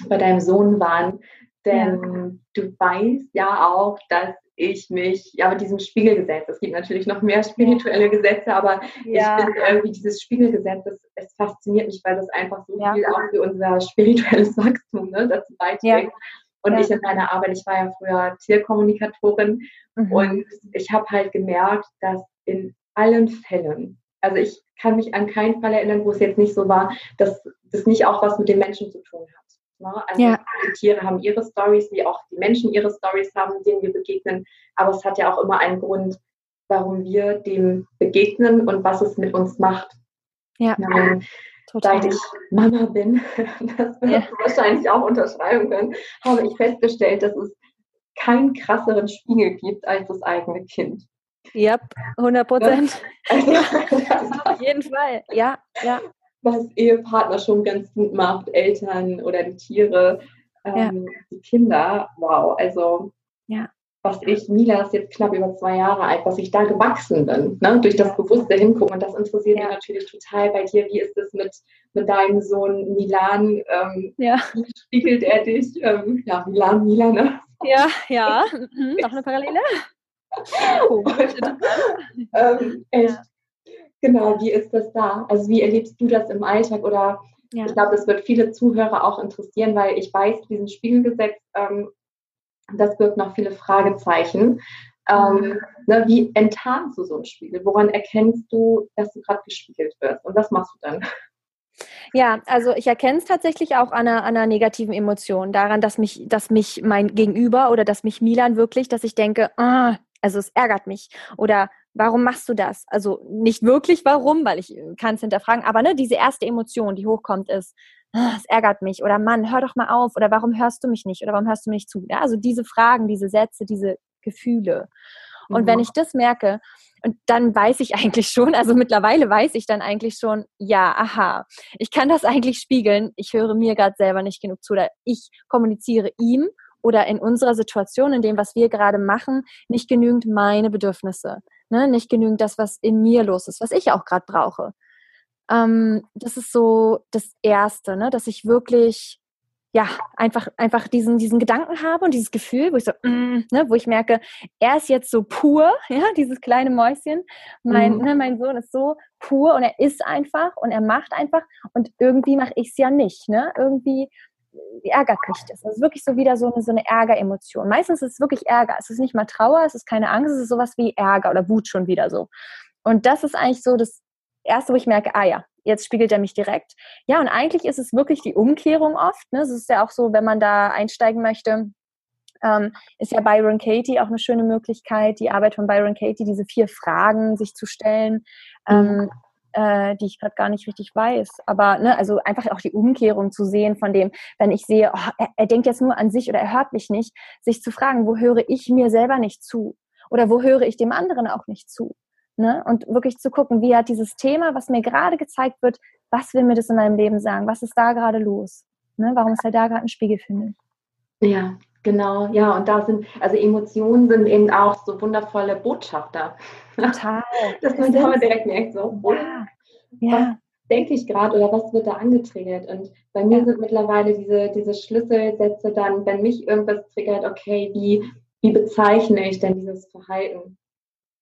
bei deinem Sohn waren, denn ja. du weißt ja auch, dass ich mich ja mit diesem Spiegelgesetz, es gibt natürlich noch mehr spirituelle Gesetze, aber ja. ich finde irgendwie dieses Spiegelgesetz, es, es, fasziniert mich, weil das einfach so ja. viel auch für unser spirituelles Wachstum ne, dazu beiträgt. Und ich in meiner Arbeit, ich war ja früher Tierkommunikatorin mhm. und ich habe halt gemerkt, dass in allen Fällen, also ich kann mich an keinen Fall erinnern, wo es jetzt nicht so war, dass das nicht auch was mit den Menschen zu tun hat. Ne? Also ja. die Tiere haben ihre Stories, wie auch die Menschen ihre Stories haben, denen wir begegnen. Aber es hat ja auch immer einen Grund, warum wir dem begegnen und was es mit uns macht. Ja. Ähm, Seit ich Mama bin, das wird ja. wahrscheinlich auch unterschreiben können, habe ich festgestellt, dass es keinen krasseren Spiegel gibt als das eigene Kind. Ja, 100 Prozent. Also, ja, auf jeden Fall. Ja, ja was Ehepartner schon ganz gut macht, Eltern oder die Tiere, ähm, ja. die Kinder. Wow, also ja. was ich, Mila ist jetzt knapp über zwei Jahre alt, was ich da gewachsen bin, ne? durch das bewusste Hingucken. Und das interessiert ja. mich natürlich total bei dir. Wie ist es mit, mit deinem Sohn Milan? Ähm, ja. Wie spiegelt er dich? Ähm, ja, Milan, Milan, ne? Ja, ja. Mhm, noch eine Parallele. Oh, ähm, echt Genau, wie ist das da? Also wie erlebst du das im Alltag? Oder ja. ich glaube, das wird viele Zuhörer auch interessieren, weil ich weiß, diesen Spiegelgesetz, ähm, das birgt noch viele Fragezeichen. Ähm, ne, wie enttarnst du so einen Spiegel? Woran erkennst du, dass du gerade gespiegelt wirst? Und was machst du dann? Ja, also ich erkenne es tatsächlich auch an einer, an einer, negativen Emotion, daran, dass mich, dass mich mein Gegenüber oder dass mich Milan wirklich, dass ich denke, ah, also es ärgert mich oder warum machst du das? Also nicht wirklich warum, weil ich äh, kann es hinterfragen, aber ne, diese erste Emotion, die hochkommt, ist, ah, es ärgert mich oder Mann, hör doch mal auf oder warum hörst du mich nicht oder warum hörst du mir nicht zu? Ja, also diese Fragen, diese Sätze, diese Gefühle. Und mhm. wenn ich das merke, und dann weiß ich eigentlich schon, also mittlerweile weiß ich dann eigentlich schon, ja, aha, ich kann das eigentlich spiegeln. Ich höre mir gerade selber nicht genug zu oder ich kommuniziere ihm oder in unserer Situation, in dem, was wir gerade machen, nicht genügend meine Bedürfnisse, ne? nicht genügend das, was in mir los ist, was ich auch gerade brauche. Ähm, das ist so das Erste, ne? dass ich wirklich ja, einfach, einfach diesen, diesen Gedanken habe und dieses Gefühl, wo ich so, mm, ne, wo ich merke, er ist jetzt so pur, ja, dieses kleine Mäuschen. Mein, mhm. ne, mein Sohn ist so pur und er ist einfach und er macht einfach und irgendwie mache ich es ja nicht, ne? Irgendwie ärgert mich das. Das ist wirklich so wieder so eine, so eine Ärgeremotion. Meistens ist es wirklich Ärger. Es ist nicht mal Trauer, es ist keine Angst, es ist sowas wie Ärger oder Wut schon wieder so. Und das ist eigentlich so das Erste, wo ich merke, ah ja, jetzt spiegelt er mich direkt. Ja, und eigentlich ist es wirklich die Umkehrung oft. Ne? Es ist ja auch so, wenn man da einsteigen möchte, ähm, ist ja Byron Katie auch eine schöne Möglichkeit, die Arbeit von Byron Katie, diese vier Fragen sich zu stellen, ähm, mhm. Äh, die ich gerade gar nicht richtig weiß. Aber ne, also einfach auch die Umkehrung zu sehen von dem, wenn ich sehe, oh, er, er denkt jetzt nur an sich oder er hört mich nicht, sich zu fragen, wo höre ich mir selber nicht zu? Oder wo höre ich dem anderen auch nicht zu? Ne? Und wirklich zu gucken, wie hat dieses Thema, was mir gerade gezeigt wird, was will mir das in meinem Leben sagen? Was ist da gerade los? Ne? Warum ist er da gerade ein Spiegel für mich? Ja, genau. Ja, und da sind, also Emotionen sind eben auch so wundervolle Botschafter. Total. Dass man da direkt merkt, so, oh, ja. ja. denke ich gerade oder was wird da angetriggert? Und bei mir ja. sind mittlerweile diese, diese Schlüsselsätze dann, wenn mich irgendwas triggert, okay, wie, wie bezeichne ich denn dieses Verhalten?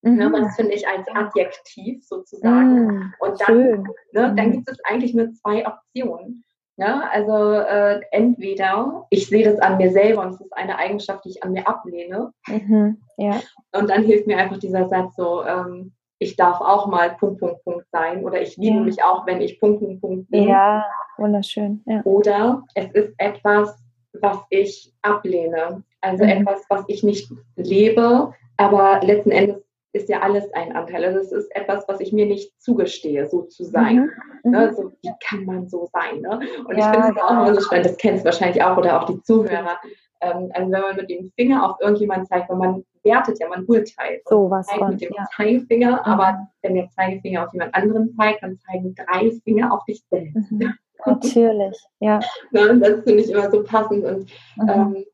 Ne, mhm. Ne, das finde ich als Adjektiv sozusagen. Mhm, und dann, ne, dann mhm. gibt es eigentlich nur zwei Optionen. Ne? Also äh, entweder ich sehe das an mir selber und es ist eine Eigenschaft, die ich an mir ablehne. Mhm, ja. Und dann hilft mir einfach dieser Satz so, ähm, ich darf auch mal Punkt, Punkt, Punkt sein oder ich liebe ja. mich auch, wenn ich Punkt, Punkt, Punkt bin. Ja, wunderschön. Ja. Oder es ist etwas, was ich ablehne. Also mhm. etwas, was ich nicht lebe, aber letzten Endes ist ja alles ein Anteil. Also es ist etwas, was ich mir nicht zugestehe, so zu sein. Mhm. Ne? Mhm. So, wie kann man so sein? Ne? Und ja, ich finde es auch immer so spannend, das kennst du wahrscheinlich auch oder auch die Zuhörer. Ähm, also wenn man mit dem Finger auf irgendjemanden zeigt, weil man wertet ja, man urteilt. So was von, mit dem ja. Zeigefinger, mhm. aber wenn der Zeigefinger auf jemand anderen zeigt, dann zeigen drei Finger auf dich selbst. Mhm. Natürlich, ja. Ne? Das finde ich immer so passend und mhm. ähm,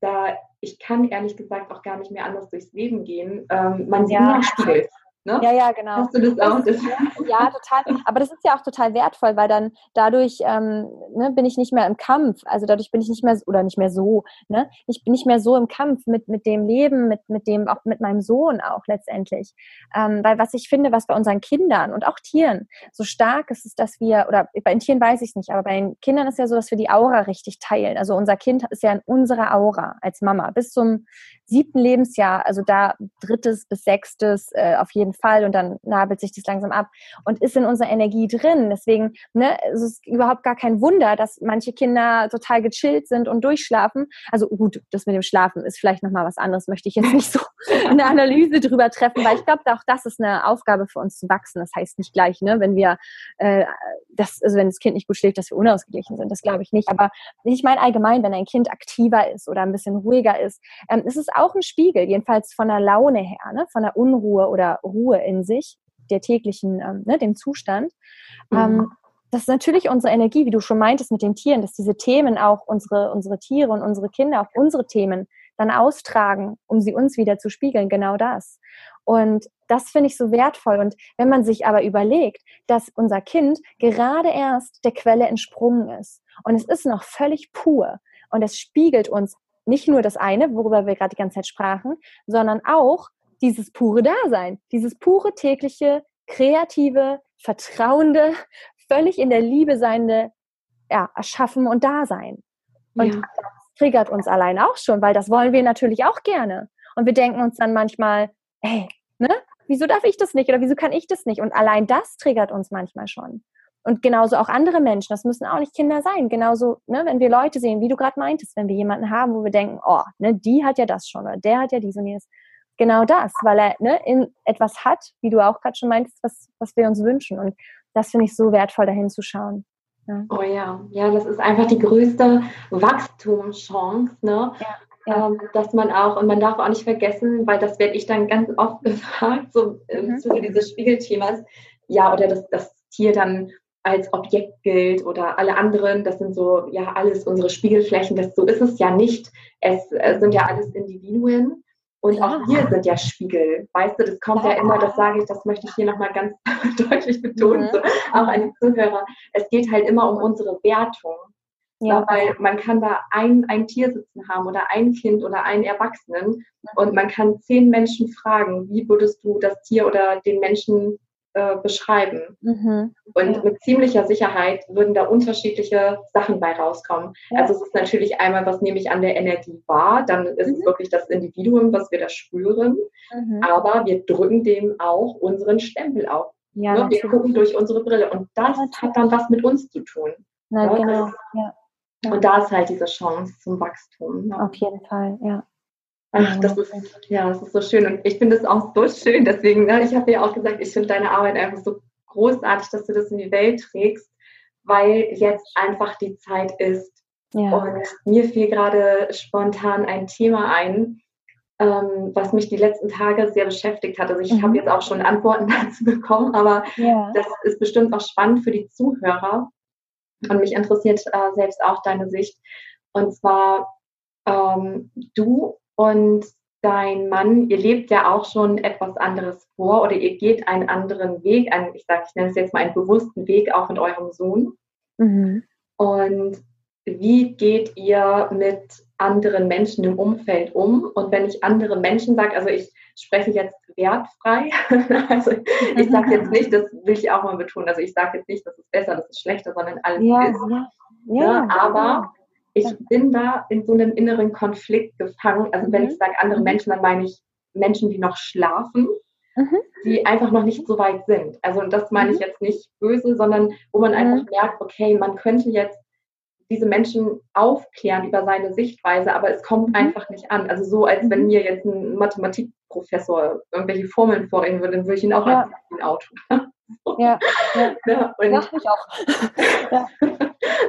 da ich kann ehrlich gesagt auch gar nicht mehr anders durchs Leben gehen. Ähm, man sieht ja. nur Spiegel. Ne? Ja, ja, genau. Hast du das auch? Das ja, total. Aber das ist ja auch total wertvoll, weil dann dadurch ähm, ne, bin ich nicht mehr im Kampf. Also dadurch bin ich nicht mehr oder nicht mehr so. Ne? Ich bin nicht mehr so im Kampf mit mit dem Leben, mit mit dem auch mit meinem Sohn auch letztendlich. Ähm, weil was ich finde, was bei unseren Kindern und auch Tieren so stark ist, ist, dass wir oder bei den Tieren weiß ich es nicht, aber bei den Kindern ist ja so, dass wir die Aura richtig teilen. Also unser Kind ist ja in unserer Aura als Mama bis zum siebten Lebensjahr, also da drittes bis sechstes äh, auf jeden Fall und dann nabelt sich das langsam ab und ist in unserer Energie drin. Deswegen ne, es ist überhaupt gar kein Wunder, dass manche Kinder total gechillt sind und durchschlafen. Also gut, das mit dem Schlafen ist vielleicht nochmal was anderes, möchte ich jetzt nicht so eine Analyse drüber treffen, weil ich glaube, auch das ist eine Aufgabe für uns zu wachsen. Das heißt nicht gleich, ne, wenn wir äh, das, also wenn das Kind nicht gut schläft, dass wir unausgeglichen sind. Das glaube ich nicht. Aber ich meine allgemein, wenn ein Kind aktiver ist oder ein bisschen ruhiger ist, ähm, ist es auch auch ein Spiegel, jedenfalls von der Laune her, ne? von der Unruhe oder Ruhe in sich, der täglichen, ähm, ne, dem Zustand. Mhm. Ähm, das ist natürlich unsere Energie, wie du schon meintest mit den Tieren, dass diese Themen auch unsere, unsere Tiere und unsere Kinder auch unsere Themen dann austragen, um sie uns wieder zu spiegeln, genau das. Und das finde ich so wertvoll. Und wenn man sich aber überlegt, dass unser Kind gerade erst der Quelle entsprungen ist und es ist noch völlig pur und es spiegelt uns nicht nur das eine, worüber wir gerade die ganze Zeit sprachen, sondern auch dieses pure Dasein, dieses pure tägliche, kreative, vertrauende, völlig in der Liebe seiende ja, Erschaffen und Dasein. Und ja. das triggert uns allein auch schon, weil das wollen wir natürlich auch gerne. Und wir denken uns dann manchmal, hey, ne? Wieso darf ich das nicht oder wieso kann ich das nicht? Und allein das triggert uns manchmal schon. Und genauso auch andere Menschen, das müssen auch nicht Kinder sein. Genauso, ne, wenn wir Leute sehen, wie du gerade meintest, wenn wir jemanden haben, wo wir denken, oh, ne, die hat ja das schon oder der hat ja dies und jenes. Genau das, weil er ne, in etwas hat, wie du auch gerade schon meintest, was, was wir uns wünschen. Und das finde ich so wertvoll, dahin zu schauen. Ja. Oh ja, ja, das ist einfach die größte Wachstumschance, ne? Ja. Ja. Ähm, dass man auch, und man darf auch nicht vergessen, weil das werde ich dann ganz oft gefragt, so im mhm. Zuge dieses Spiegelthemas, ja, oder dass das Tier dann als Objekt gilt oder alle anderen, das sind so, ja, alles unsere Spiegelflächen, das, so ist es ja nicht. Es äh, sind ja alles Individuen und auch wir sind ja Spiegel. Weißt du, das kommt ja, ja immer, das sage ich, das möchte ich hier nochmal ganz deutlich betonen, mhm. so, auch an die Zuhörer. Es geht halt immer um unsere Wertung. Ja. Weil man kann da ein, ein Tier sitzen haben oder ein Kind oder einen Erwachsenen und man kann zehn Menschen fragen, wie würdest du das Tier oder den Menschen äh, beschreiben. Mhm. Und ja. mit ziemlicher Sicherheit würden da unterschiedliche Sachen bei rauskommen. Ja. Also es ist natürlich einmal, was nehme ich an der Energie wahr, dann ist mhm. es wirklich das Individuum, was wir da spüren, mhm. aber wir drücken dem auch unseren Stempel auf. Ja, ne? Wir gucken durch unsere Brille und das hat dann was mit uns zu tun. Na, ne? genau. Das, und da ist halt diese Chance zum Wachstum. Ne? Auf jeden Fall, ja. Ach, das ist, ja, das ist so schön. Und ich finde es auch so schön. Deswegen, ne, ich habe ja auch gesagt, ich finde deine Arbeit einfach so großartig, dass du das in die Welt trägst, weil jetzt einfach die Zeit ist. Ja. Und mir fiel gerade spontan ein Thema ein, ähm, was mich die letzten Tage sehr beschäftigt hat. Also ich mhm. habe jetzt auch schon Antworten dazu bekommen, aber ja. das ist bestimmt auch spannend für die Zuhörer. Und mich interessiert äh, selbst auch deine Sicht. Und zwar, ähm, du und dein Mann, ihr lebt ja auch schon etwas anderes vor oder ihr geht einen anderen Weg, einen, ich sage, ich nenne es jetzt mal einen bewussten Weg auch mit eurem Sohn. Mhm. Und wie geht ihr mit anderen Menschen im Umfeld um? Und wenn ich andere Menschen sage, also ich spreche jetzt wertfrei, also ich sage jetzt nicht, das will ich auch mal betonen, also ich sage jetzt nicht, das ist besser, das ist schlechter, sondern alles ja, ist. Ja, ja, ja, aber ich bin da in so einem inneren Konflikt gefangen. Also wenn ich mhm. sage andere mhm. Menschen, dann meine ich Menschen, die noch schlafen, mhm. die einfach noch nicht so weit sind. Also das meine ich jetzt nicht böse, sondern wo man einfach merkt, okay, man könnte jetzt diese Menschen aufklären über seine Sichtweise, aber es kommt einfach nicht an. Also so, als wenn mir jetzt ein Mathematikprofessor irgendwelche Formeln vorreden würde, dann würde ich ihn auch ja. ein Auto. Ja, ja. ja und, ja, ich auch. ja.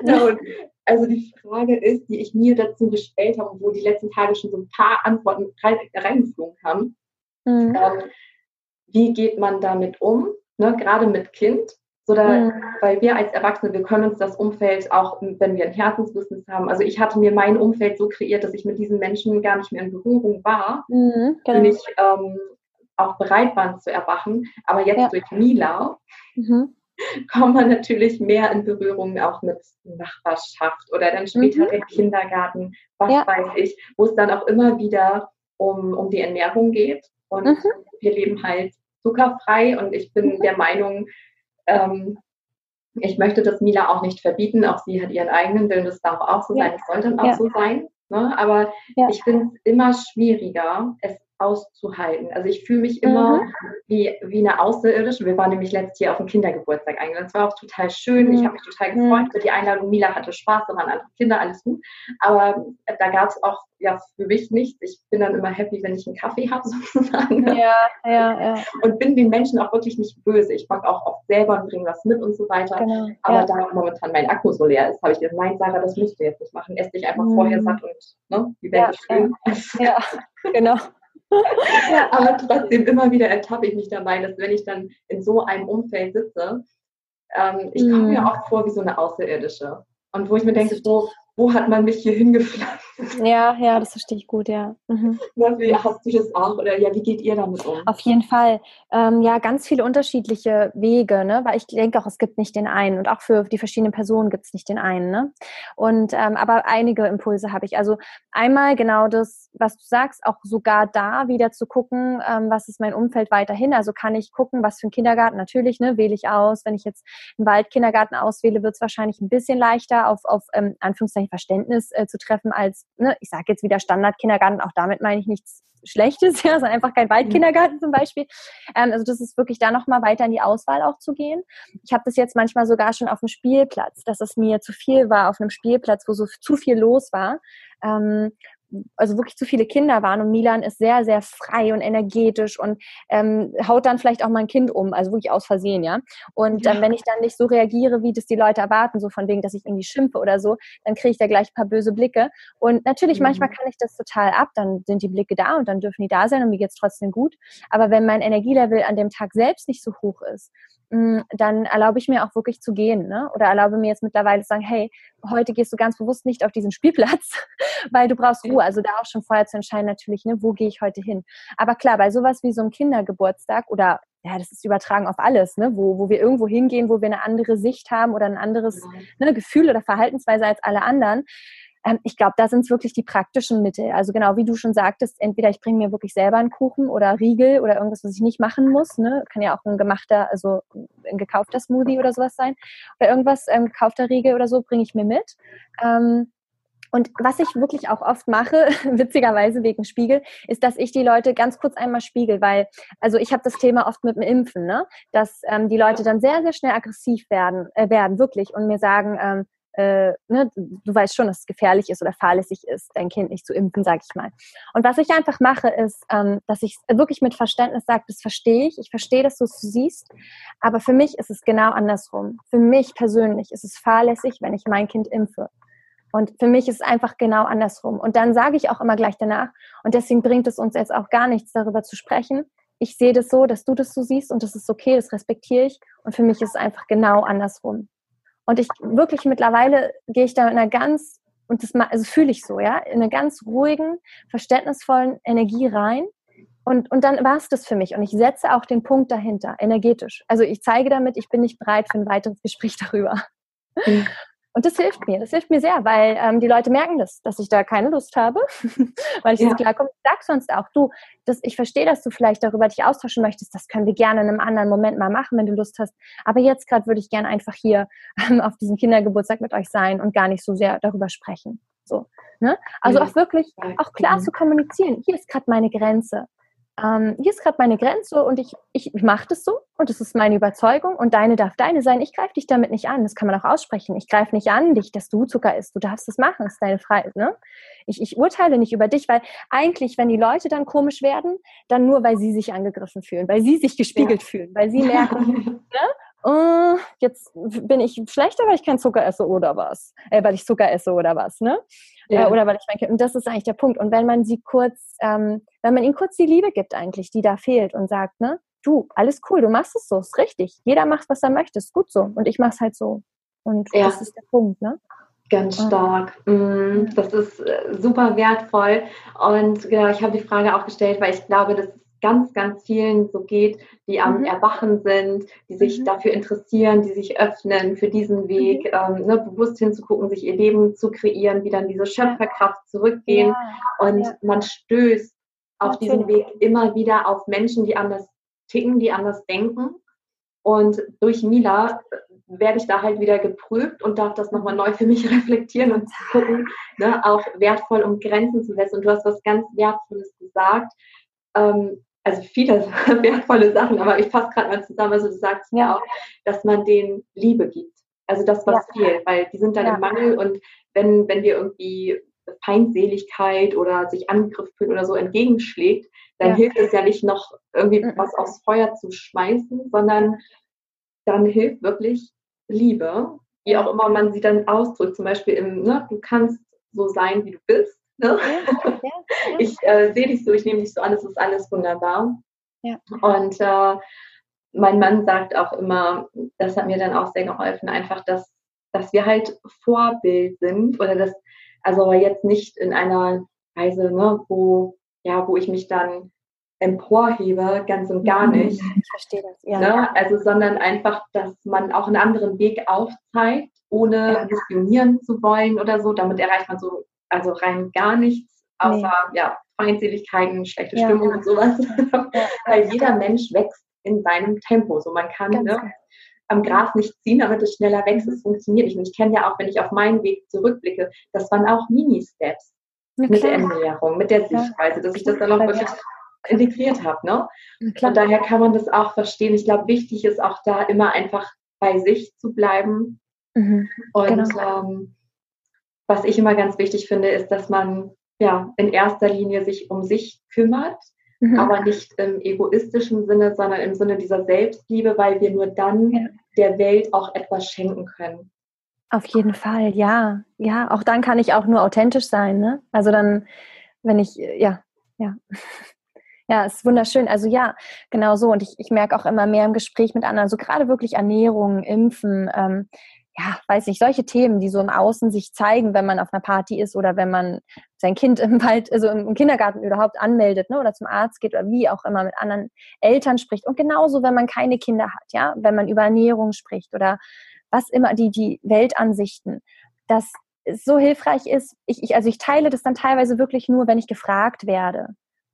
ja, und also die Frage ist, die ich mir dazu gestellt habe, wo die letzten Tage schon so ein paar Antworten reingeflogen haben. Mhm. Ähm, wie geht man damit um, ne, gerade mit Kind? So da, mhm. Weil wir als Erwachsene, wir können uns das Umfeld auch, wenn wir ein Herzensbusiness haben, also ich hatte mir mein Umfeld so kreiert, dass ich mit diesen Menschen gar nicht mehr in Berührung war, mhm, genau. die nicht ähm, auch bereit waren zu erwachen. Aber jetzt ja. durch Mila mhm kommt man natürlich mehr in Berührung auch mit Nachbarschaft oder dann später mhm. der Kindergarten, was ja. weiß ich, wo es dann auch immer wieder um, um die Ernährung geht. Und mhm. wir leben halt zuckerfrei und ich bin mhm. der Meinung, ähm, ich möchte das Mila auch nicht verbieten. Auch sie hat ihren eigenen Willen, das darf auch so ja. sein, es soll dann auch ja. so sein. Ne? Aber ich finde es immer schwieriger, es auszuhalten. Also ich fühle mich immer mhm. wie, wie eine Außerirdische. Wir waren nämlich letztes Jahr auf dem Kindergeburtstag eingeladen. Es war auch total schön. Mhm. Ich habe mich total gefreut für die Einladung. Mila hatte Spaß, da waren andere Kinder, alles gut. Aber da gab es auch ja für mich nichts. Ich bin dann immer happy, wenn ich einen Kaffee habe sozusagen. Ja, ja, ja. Und bin den Menschen auch wirklich nicht böse. Ich mag auch oft selber und bringe was mit und so weiter. Genau. Aber ja. da momentan mein Akku so leer ist, habe ich gesagt, nein, Sarah, das musst du jetzt nicht machen. Ess dich einfach mhm. vorher satt und ne, die Welt ist schön. Ja, genau ja. Aber trotzdem immer wieder ertappe ich mich dabei, dass wenn ich dann in so einem Umfeld sitze, ähm, ich komme mir mhm. oft vor wie so eine Außerirdische. Und wo ich mir denke, so, wo hat man mich hier hingepflanzt? Ja, ja, das verstehe ich gut, ja. Mhm. wie hast du das auch? Oder ja, wie geht ihr damit um? Auf jeden Fall. Ähm, ja, ganz viele unterschiedliche Wege, ne? Weil ich denke auch, es gibt nicht den einen. Und auch für die verschiedenen Personen gibt es nicht den einen, ne? Und ähm, aber einige Impulse habe ich. Also einmal genau das, was du sagst, auch sogar da wieder zu gucken, ähm, was ist mein Umfeld weiterhin. Also kann ich gucken, was für ein Kindergarten, natürlich, ne, wähle ich aus. Wenn ich jetzt einen Waldkindergarten auswähle, wird es wahrscheinlich ein bisschen leichter auf, auf ähm, Anführungszeichen wahrscheinlich Verständnis äh, zu treffen als, ne, ich sage jetzt wieder Standardkindergarten, auch damit meine ich nichts Schlechtes, ja, also einfach kein Waldkindergarten zum Beispiel. Ähm, also das ist wirklich da nochmal weiter in die Auswahl auch zu gehen. Ich habe das jetzt manchmal sogar schon auf dem Spielplatz, dass es mir zu viel war auf einem Spielplatz, wo so zu viel los war. Ähm, also wirklich zu viele Kinder waren und Milan ist sehr, sehr frei und energetisch und ähm, haut dann vielleicht auch mal ein Kind um, also wirklich aus Versehen, ja. Und ähm, wenn ich dann nicht so reagiere, wie das die Leute erwarten, so von wegen, dass ich irgendwie schimpfe oder so, dann kriege ich da gleich ein paar böse Blicke. Und natürlich, mhm. manchmal kann ich das total ab, dann sind die Blicke da und dann dürfen die da sein und mir geht's trotzdem gut. Aber wenn mein Energielevel an dem Tag selbst nicht so hoch ist, hm, dann erlaube ich mir auch wirklich zu gehen. Ne? Oder erlaube mir jetzt mittlerweile zu sagen, hey, heute gehst du ganz bewusst nicht auf diesen Spielplatz, weil du brauchst Ruhe. Also da auch schon vorher zu entscheiden natürlich, ne, wo gehe ich heute hin. Aber klar, bei sowas wie so einem Kindergeburtstag oder ja, das ist übertragen auf alles, ne? wo, wo wir irgendwo hingehen, wo wir eine andere Sicht haben oder ein anderes ne, Gefühl oder Verhaltensweise als alle anderen, ähm, ich glaube, da sind es wirklich die praktischen Mittel. Also genau, wie du schon sagtest, entweder ich bringe mir wirklich selber einen Kuchen oder Riegel oder irgendwas, was ich nicht machen muss. Ne? Kann ja auch ein gemachter, also ein gekaufter Smoothie oder sowas sein. Oder irgendwas, ähm, gekaufter Riegel oder so, bringe ich mir mit. Ähm, und was ich wirklich auch oft mache, witzigerweise wegen Spiegel, ist, dass ich die Leute ganz kurz einmal spiegel, weil, also ich habe das Thema oft mit dem Impfen, ne? dass ähm, die Leute dann sehr, sehr schnell aggressiv werden, äh, werden wirklich und mir sagen, ähm, äh, ne, du weißt schon, dass es gefährlich ist oder fahrlässig ist, dein Kind nicht zu impfen, sag ich mal. Und was ich einfach mache, ist, ähm, dass ich wirklich mit Verständnis sage, das verstehe ich, ich verstehe, dass du es siehst, aber für mich ist es genau andersrum. Für mich persönlich ist es fahrlässig, wenn ich mein Kind impfe. Und für mich ist es einfach genau andersrum. Und dann sage ich auch immer gleich danach, und deswegen bringt es uns jetzt auch gar nichts, darüber zu sprechen. Ich sehe das so, dass du das so siehst und das ist okay, das respektiere ich. Und für mich ist es einfach genau andersrum. Und ich wirklich mittlerweile gehe ich da in einer ganz, und das also fühle ich so, ja, in einer ganz ruhigen, verständnisvollen Energie rein. Und, und dann war es das für mich. Und ich setze auch den Punkt dahinter, energetisch. Also ich zeige damit, ich bin nicht bereit für ein weiteres Gespräch darüber. Mhm. Und das hilft mir, das hilft mir sehr, weil ähm, die Leute merken das, dass ich da keine Lust habe, weil ich ja. klar komme. Ich sag sonst auch, du, das, ich verstehe, dass du vielleicht darüber dich austauschen möchtest, das können wir gerne in einem anderen Moment mal machen, wenn du Lust hast. Aber jetzt gerade würde ich gerne einfach hier ähm, auf diesem Kindergeburtstag mit euch sein und gar nicht so sehr darüber sprechen. So, ne? Also auch wirklich, auch klar zu kommunizieren. Hier ist gerade meine Grenze ähm, hier ist gerade meine Grenze und ich, ich mache das so und das ist meine Überzeugung und deine darf deine sein. Ich greife dich damit nicht an. Das kann man auch aussprechen. Ich greife nicht an dich, dass du Zucker isst. Du darfst das machen. Das ist deine Freiheit. Ne? Ich, ich urteile nicht über dich, weil eigentlich, wenn die Leute dann komisch werden, dann nur, weil sie sich angegriffen fühlen, weil sie sich gespiegelt ja. fühlen, weil sie merken, ne? Uh, jetzt bin ich schlechter, weil ich keinen Zucker esse oder was? Äh, weil ich Zucker esse oder was, ne? Ja. Äh, oder weil ich mein Kind. Und das ist eigentlich der Punkt. Und wenn man sie kurz, ähm, wenn man ihnen kurz die Liebe gibt eigentlich, die da fehlt und sagt, ne, du, alles cool, du machst es so, ist richtig. Jeder macht, was er möchte, ist gut so. Und ich mach's halt so. Und ja. das ist der Punkt, ne? Ganz stark. Mm, das ist äh, super wertvoll. Und genau, ich habe die Frage auch gestellt, weil ich glaube, das ist ganz, ganz vielen so geht, die am mhm. Erwachen sind, die sich mhm. dafür interessieren, die sich öffnen für diesen Weg, mhm. ähm, ne, bewusst hinzugucken, sich ihr Leben zu kreieren, wie dann diese Schöpferkraft zurückgehen. Ja. Und ja. man stößt auf diesem Weg immer wieder auf Menschen, die anders ticken, die anders denken. Und durch Mila werde ich da halt wieder geprüft und darf das nochmal neu für mich reflektieren und gucken, ne, auch wertvoll um Grenzen zu setzen. Und du hast was ganz Wertvolles gesagt. Ähm, also viele wertvolle Sachen, aber ich fasse gerade mal zusammen, also du sagst ja. mir auch, dass man denen Liebe gibt. Also das, was ja. fehlt, weil die sind dann ja. im Mangel und wenn, wenn wir irgendwie Feindseligkeit oder sich Angriff fühlen oder so entgegenschlägt, dann ja. hilft es ja nicht noch irgendwie mhm. was aufs Feuer zu schmeißen, sondern dann hilft wirklich Liebe, wie auch immer man sie dann ausdrückt. Zum Beispiel im, ne, du kannst so sein, wie du bist. Ne? Ja, ja, ja. Ich äh, sehe dich so, ich nehme dich so an, es ist alles wunderbar. Und äh, mein Mann sagt auch immer, das hat mir dann auch sehr geholfen, einfach, dass, dass wir halt Vorbild sind oder das, also jetzt nicht in einer Weise, ne, wo, ja, wo ich mich dann emporhebe, ganz und gar mhm. nicht. Ich verstehe das, ja. Ne? Also, sondern einfach, dass man auch einen anderen Weg aufzeigt, ohne ja. diskriminieren zu wollen oder so. Damit erreicht man so also rein gar nichts, außer nee. ja, Feindseligkeiten, schlechte ja. Stimmung und sowas. Ja. Weil jeder Mensch wächst in seinem Tempo. So man kann, ne, am Gras nicht ziehen, damit es schneller wächst. Es funktioniert nicht. Und ich kenne ja auch, wenn ich auf meinen Weg zurückblicke, das waren auch Mini-Steps mit der Ernährung, mit der Sichtweise, dass ich das dann auch wirklich integriert habe. Ne? Und daher kann man das auch verstehen. Ich glaube, wichtig ist auch da immer einfach bei sich zu bleiben. Mhm, und genau. ähm, was ich immer ganz wichtig finde, ist, dass man ja in erster Linie sich um sich kümmert, mhm. aber nicht im egoistischen Sinne, sondern im Sinne dieser Selbstliebe, weil wir nur dann ja. der Welt auch etwas schenken können. Auf jeden Fall, ja. Ja, auch dann kann ich auch nur authentisch sein. Ne? Also dann, wenn ich, ja, ja. Ja, ist wunderschön. Also ja, genau so. Und ich, ich merke auch immer mehr im Gespräch mit anderen, so gerade wirklich Ernährung, Impfen, ähm, ja, weiß nicht, solche Themen, die so im Außen sich zeigen, wenn man auf einer Party ist oder wenn man sein Kind im Wald, also im Kindergarten überhaupt anmeldet, ne, oder zum Arzt geht oder wie auch immer mit anderen Eltern spricht. Und genauso, wenn man keine Kinder hat, ja, wenn man über Ernährung spricht oder was immer, die, die Weltansichten, dass es so hilfreich ist, ich, ich, also ich teile das dann teilweise wirklich nur, wenn ich gefragt werde.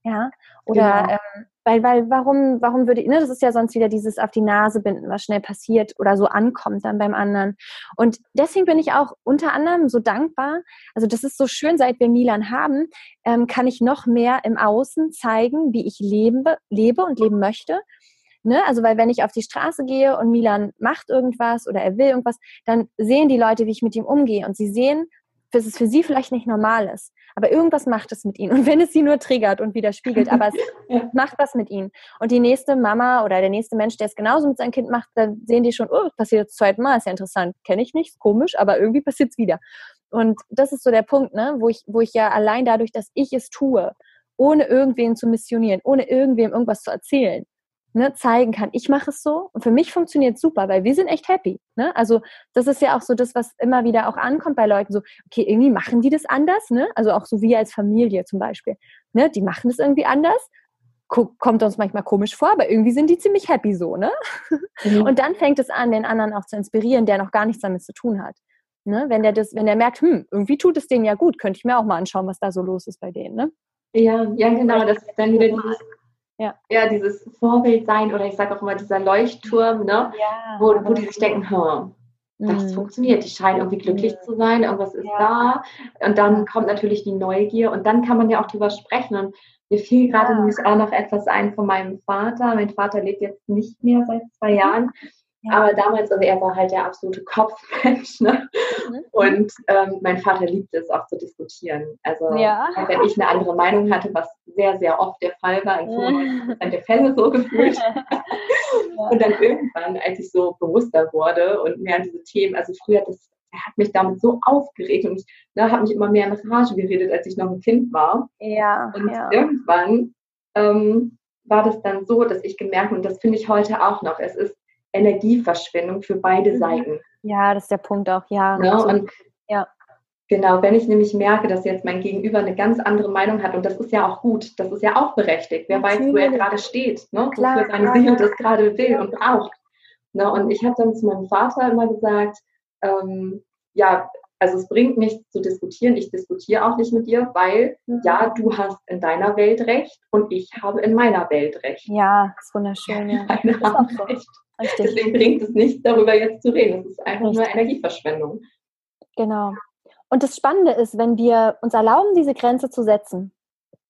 Ja, oder genau. ähm, weil, weil, warum, warum würde, ne, das ist ja sonst wieder dieses auf die Nase binden, was schnell passiert oder so ankommt dann beim anderen. Und deswegen bin ich auch unter anderem so dankbar. Also das ist so schön, seit wir Milan haben, ähm, kann ich noch mehr im Außen zeigen, wie ich lebe, lebe und leben möchte. Ne? Also, weil wenn ich auf die Straße gehe und Milan macht irgendwas oder er will irgendwas, dann sehen die Leute, wie ich mit ihm umgehe und sie sehen, dass es für sie vielleicht nicht normal ist. Aber irgendwas macht es mit ihnen. Und wenn es sie nur triggert und widerspiegelt, aber es ja. macht was mit ihnen. Und die nächste Mama oder der nächste Mensch, der es genauso mit seinem Kind macht, dann sehen die schon, oh, passiert das zweite Mal, ist ja interessant. Kenne ich nicht, ist komisch, aber irgendwie passiert es wieder. Und das ist so der Punkt, ne, wo ich, wo ich ja allein dadurch, dass ich es tue, ohne irgendwen zu missionieren, ohne irgendwem irgendwas zu erzählen, ne, zeigen kann, ich mache es so und für mich funktioniert es super, weil wir sind echt happy. Ne? Also das ist ja auch so das, was immer wieder auch ankommt bei Leuten, so, okay, irgendwie machen die das anders, ne? also auch so wie als Familie zum Beispiel, ne? die machen das irgendwie anders, kommt uns manchmal komisch vor, aber irgendwie sind die ziemlich happy so. Ne? Mhm. Und dann fängt es an, den anderen auch zu inspirieren, der noch gar nichts damit zu tun hat. Ne? Wenn der das, wenn der merkt, hm, irgendwie tut es denen ja gut, könnte ich mir auch mal anschauen, was da so los ist bei denen. Ne? Ja, ja, genau. Das ist dann wieder dieses ja. ja, dieses Vorbild sein oder ich sage auch immer dieser Leuchtturm, ne? Ja, wo, wo die sich denken, hm, das mhm. funktioniert, die scheinen irgendwie glücklich ja. zu sein, irgendwas ist ja. da. Und dann kommt natürlich die Neugier und dann kann man ja auch drüber sprechen. Und mir fiel gerade nämlich auch noch etwas ein von meinem Vater. Mein Vater lebt jetzt nicht mehr seit zwei Jahren. Ja. Aber damals, also er war halt der absolute Kopfmensch. Ne? Mhm. Und ähm, mein Vater liebte es auch zu diskutieren. Also ja. wenn ich eine andere Meinung hatte, was sehr, sehr oft der Fall war, in 95% der Fälle so gefühlt. Ja. Und dann irgendwann, als ich so bewusster wurde und mehr an diese Themen, also früher, das er hat mich damit so aufgeregt und ich ne, habe mich immer mehr in Rage geredet, als ich noch ein Kind war. Ja. Und irgendwann ähm, war das dann so, dass ich gemerkt habe, und das finde ich heute auch noch, es ist Energieverschwendung für beide mhm. Seiten. Ja, das ist der Punkt auch, ja. Ne? Und ja. Genau, wenn ich nämlich merke, dass jetzt mein Gegenüber eine ganz andere Meinung hat, und das ist ja auch gut, das ist ja auch berechtigt. Wer Natürlich. weiß, wo er gerade steht, ne? Klar, wofür seine Seele das gerade will und braucht. Ne? Und ich habe dann zu meinem Vater immer gesagt, ähm, ja, also es bringt nichts zu diskutieren. Ich diskutiere auch nicht mit dir, weil mhm. ja, du hast in deiner Welt recht und ich habe in meiner Welt recht. Ja, das ist wunderschön. Ja. Beide haben so. recht. Richtig. Deswegen bringt es nichts, darüber jetzt zu reden. Es ist einfach Richtig. nur Energieverschwendung. Genau. Und das Spannende ist, wenn wir uns erlauben, diese Grenze zu setzen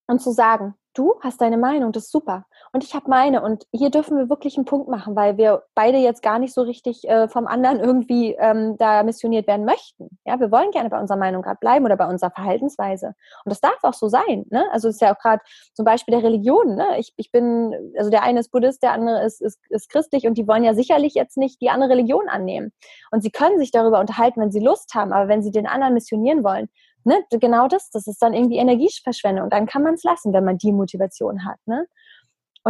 und zu sagen, du hast deine Meinung, das ist super. Und ich habe meine. Und hier dürfen wir wirklich einen Punkt machen, weil wir beide jetzt gar nicht so richtig äh, vom anderen irgendwie ähm, da missioniert werden möchten. Ja, wir wollen gerne bei unserer Meinung gerade bleiben oder bei unserer Verhaltensweise. Und das darf auch so sein. Ne? Also es ist ja auch gerade zum Beispiel der Religion. Ne? Ich, ich bin, also der eine ist Buddhist, der andere ist, ist, ist christlich und die wollen ja sicherlich jetzt nicht die andere Religion annehmen. Und sie können sich darüber unterhalten, wenn sie Lust haben, aber wenn sie den anderen missionieren wollen, ne, genau das, das ist dann irgendwie Energieverschwendung. Und dann kann man es lassen, wenn man die Motivation hat. Ne?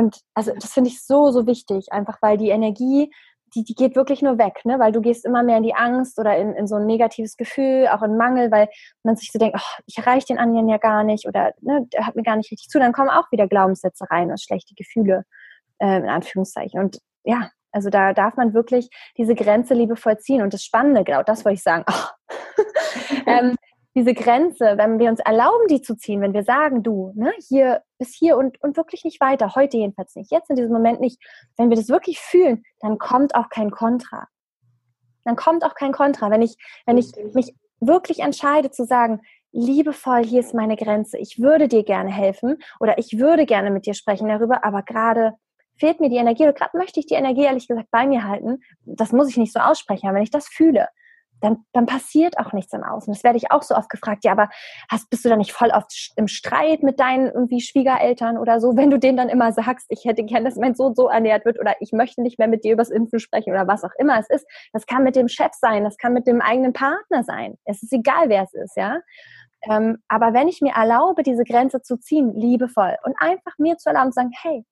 Und also das finde ich so, so wichtig, einfach weil die Energie, die, die geht wirklich nur weg, ne? weil du gehst immer mehr in die Angst oder in, in so ein negatives Gefühl, auch in Mangel, weil man sich so denkt, oh, ich erreiche den anderen ja gar nicht oder ne, der hat mir gar nicht richtig zu. Dann kommen auch wieder Glaubenssätze rein und schlechte Gefühle, äh, in Anführungszeichen. Und ja, also da darf man wirklich diese Grenze liebevoll ziehen. Und das Spannende, genau das wollte ich sagen, oh. ähm, diese Grenze, wenn wir uns erlauben, die zu ziehen, wenn wir sagen, du, ne, hier bis hier und, und wirklich nicht weiter, heute jedenfalls nicht, jetzt in diesem Moment nicht, wenn wir das wirklich fühlen, dann kommt auch kein Kontra. Dann kommt auch kein Kontra. Wenn ich, wenn ich mich wirklich entscheide zu sagen, liebevoll, hier ist meine Grenze, ich würde dir gerne helfen oder ich würde gerne mit dir sprechen darüber, aber gerade fehlt mir die Energie oder gerade möchte ich die Energie ehrlich gesagt bei mir halten. Das muss ich nicht so aussprechen, aber wenn ich das fühle, dann, dann passiert auch nichts im Außen. Das werde ich auch so oft gefragt. Ja, aber hast, bist du da nicht voll oft im Streit mit deinen irgendwie Schwiegereltern oder so, wenn du denen dann immer sagst, ich hätte gern, dass mein Sohn so ernährt wird oder ich möchte nicht mehr mit dir übers Impfen sprechen oder was auch immer es ist. Das kann mit dem Chef sein, das kann mit dem eigenen Partner sein. Es ist egal, wer es ist, ja. Ähm, aber wenn ich mir erlaube, diese Grenze zu ziehen, liebevoll und einfach mir zu erlauben, zu sagen, hey,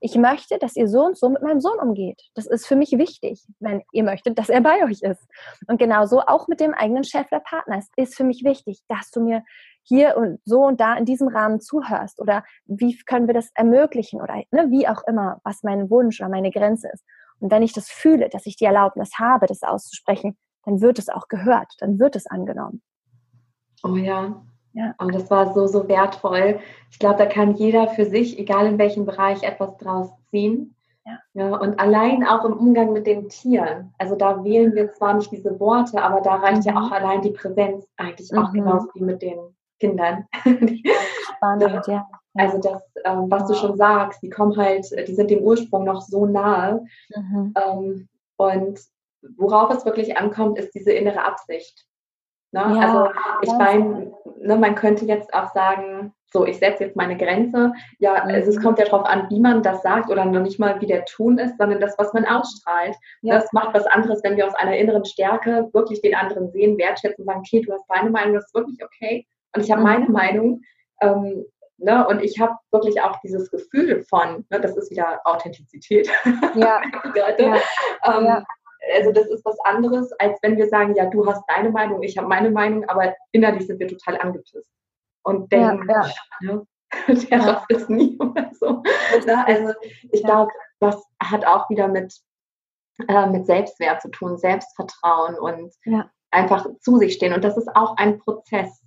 ich möchte, dass ihr so und so mit meinem Sohn umgeht. Das ist für mich wichtig, wenn ihr möchtet, dass er bei euch ist. Und genauso auch mit dem eigenen Chef oder Partner. Es ist für mich wichtig, dass du mir hier und so und da in diesem Rahmen zuhörst oder wie können wir das ermöglichen oder ne, wie auch immer, was mein Wunsch oder meine Grenze ist. Und wenn ich das fühle, dass ich die Erlaubnis habe, das auszusprechen, dann wird es auch gehört, dann wird es angenommen. Oh ja. Ja. Und das war so, so wertvoll. Ich glaube, da kann jeder für sich, egal in welchem Bereich, etwas draus ziehen. Ja. ja. Und allein auch im Umgang mit den Tieren. Also da wählen wir zwar nicht diese Worte, aber da reicht mhm. ja auch allein die Präsenz eigentlich mhm. auch genauso wie mit den Kindern. Spannend, ja. Also das, ähm, was du schon sagst, die kommen halt, die sind dem Ursprung noch so nahe. Mhm. Ähm, und worauf es wirklich ankommt, ist diese innere Absicht. Ne? Ja, also ich meine, ne, man könnte jetzt auch sagen, so, ich setze jetzt meine Grenze. Ja, mhm. also es kommt ja darauf an, wie man das sagt oder noch nicht mal, wie der Ton ist, sondern das, was man ausstrahlt. Ja. Das macht was anderes, wenn wir aus einer inneren Stärke wirklich den anderen sehen, wertschätzen und sagen, okay, du hast deine Meinung, das ist wirklich okay. Und ich habe mhm. meine Meinung. Ähm, ne, und ich habe wirklich auch dieses Gefühl von, ne, das ist wieder Authentizität. Ja. ja. Ähm, ja also das ist was anderes, als wenn wir sagen, ja, du hast deine Meinung, ich habe meine Meinung, aber innerlich sind wir total angepisst und denken, ja, ja. Ne, der ja. schafft es nie oder so. Ja, also ich ja. glaube, das hat auch wieder mit, äh, mit Selbstwert zu tun, Selbstvertrauen und ja. einfach zu sich stehen. Und das ist auch ein Prozess.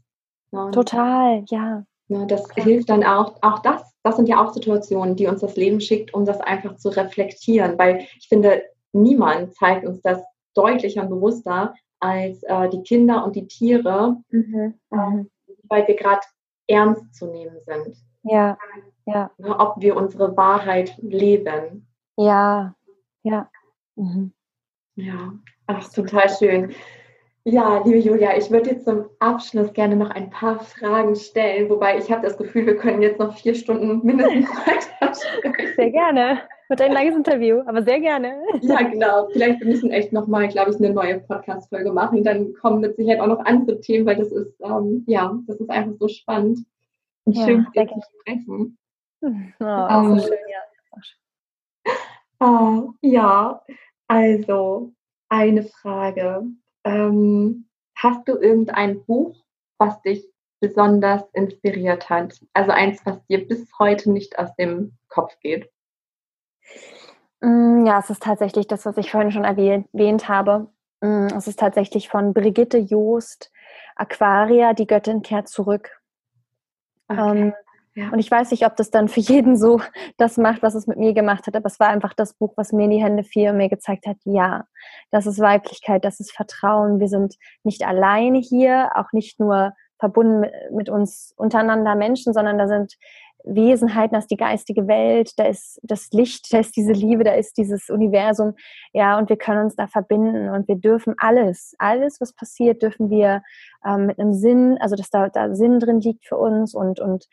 Ne? Total, ja. Ne, das hilft dann auch, auch das, das sind ja auch Situationen, die uns das Leben schickt, um das einfach zu reflektieren. Weil ich finde, niemand zeigt uns das deutlicher und bewusster als äh, die Kinder und die Tiere, mhm. Mhm. weil wir gerade ernst zu nehmen sind. Ja, ja. Ne, ob wir unsere Wahrheit leben. Ja, ja. Mhm. Ja, ach, total schön. Ja, liebe Julia, ich würde jetzt zum Abschluss gerne noch ein paar Fragen stellen, wobei ich habe das Gefühl, wir können jetzt noch vier Stunden mindestens weiter sprechen. Sehr gerne. Wird ein langes Interview, aber sehr gerne. Ja, genau. Vielleicht wir müssen echt nochmal, glaube ich, eine neue Podcast-Folge machen. Dann kommen mit Sicherheit auch noch andere Themen, weil das ist, ähm, ja, das ist einfach so spannend und ja, schön, mit dir zu sprechen. Oh, ähm, so schön, ja. Uh, ja, also eine Frage. Ähm, hast du irgendein Buch, was dich besonders inspiriert hat? Also eins, was dir bis heute nicht aus dem Kopf geht? Mm, ja, es ist tatsächlich das, was ich vorhin schon erwähnt habe. Mm, es ist tatsächlich von Brigitte Joost, Aquaria, die Göttin kehrt zurück. Okay. Ähm, ja. Und ich weiß nicht, ob das dann für jeden so das macht, was es mit mir gemacht hat, aber es war einfach das Buch, was mir in die Hände fiel und mir gezeigt hat, ja, das ist Weiblichkeit, das ist Vertrauen. Wir sind nicht alleine hier, auch nicht nur verbunden mit, mit uns untereinander Menschen, sondern da sind Wesenheiten, da ist die geistige Welt, da ist das Licht, da ist diese Liebe, da ist dieses Universum, ja, und wir können uns da verbinden und wir dürfen alles, alles, was passiert, dürfen wir ähm, mit einem Sinn, also dass da, da Sinn drin liegt für uns und, und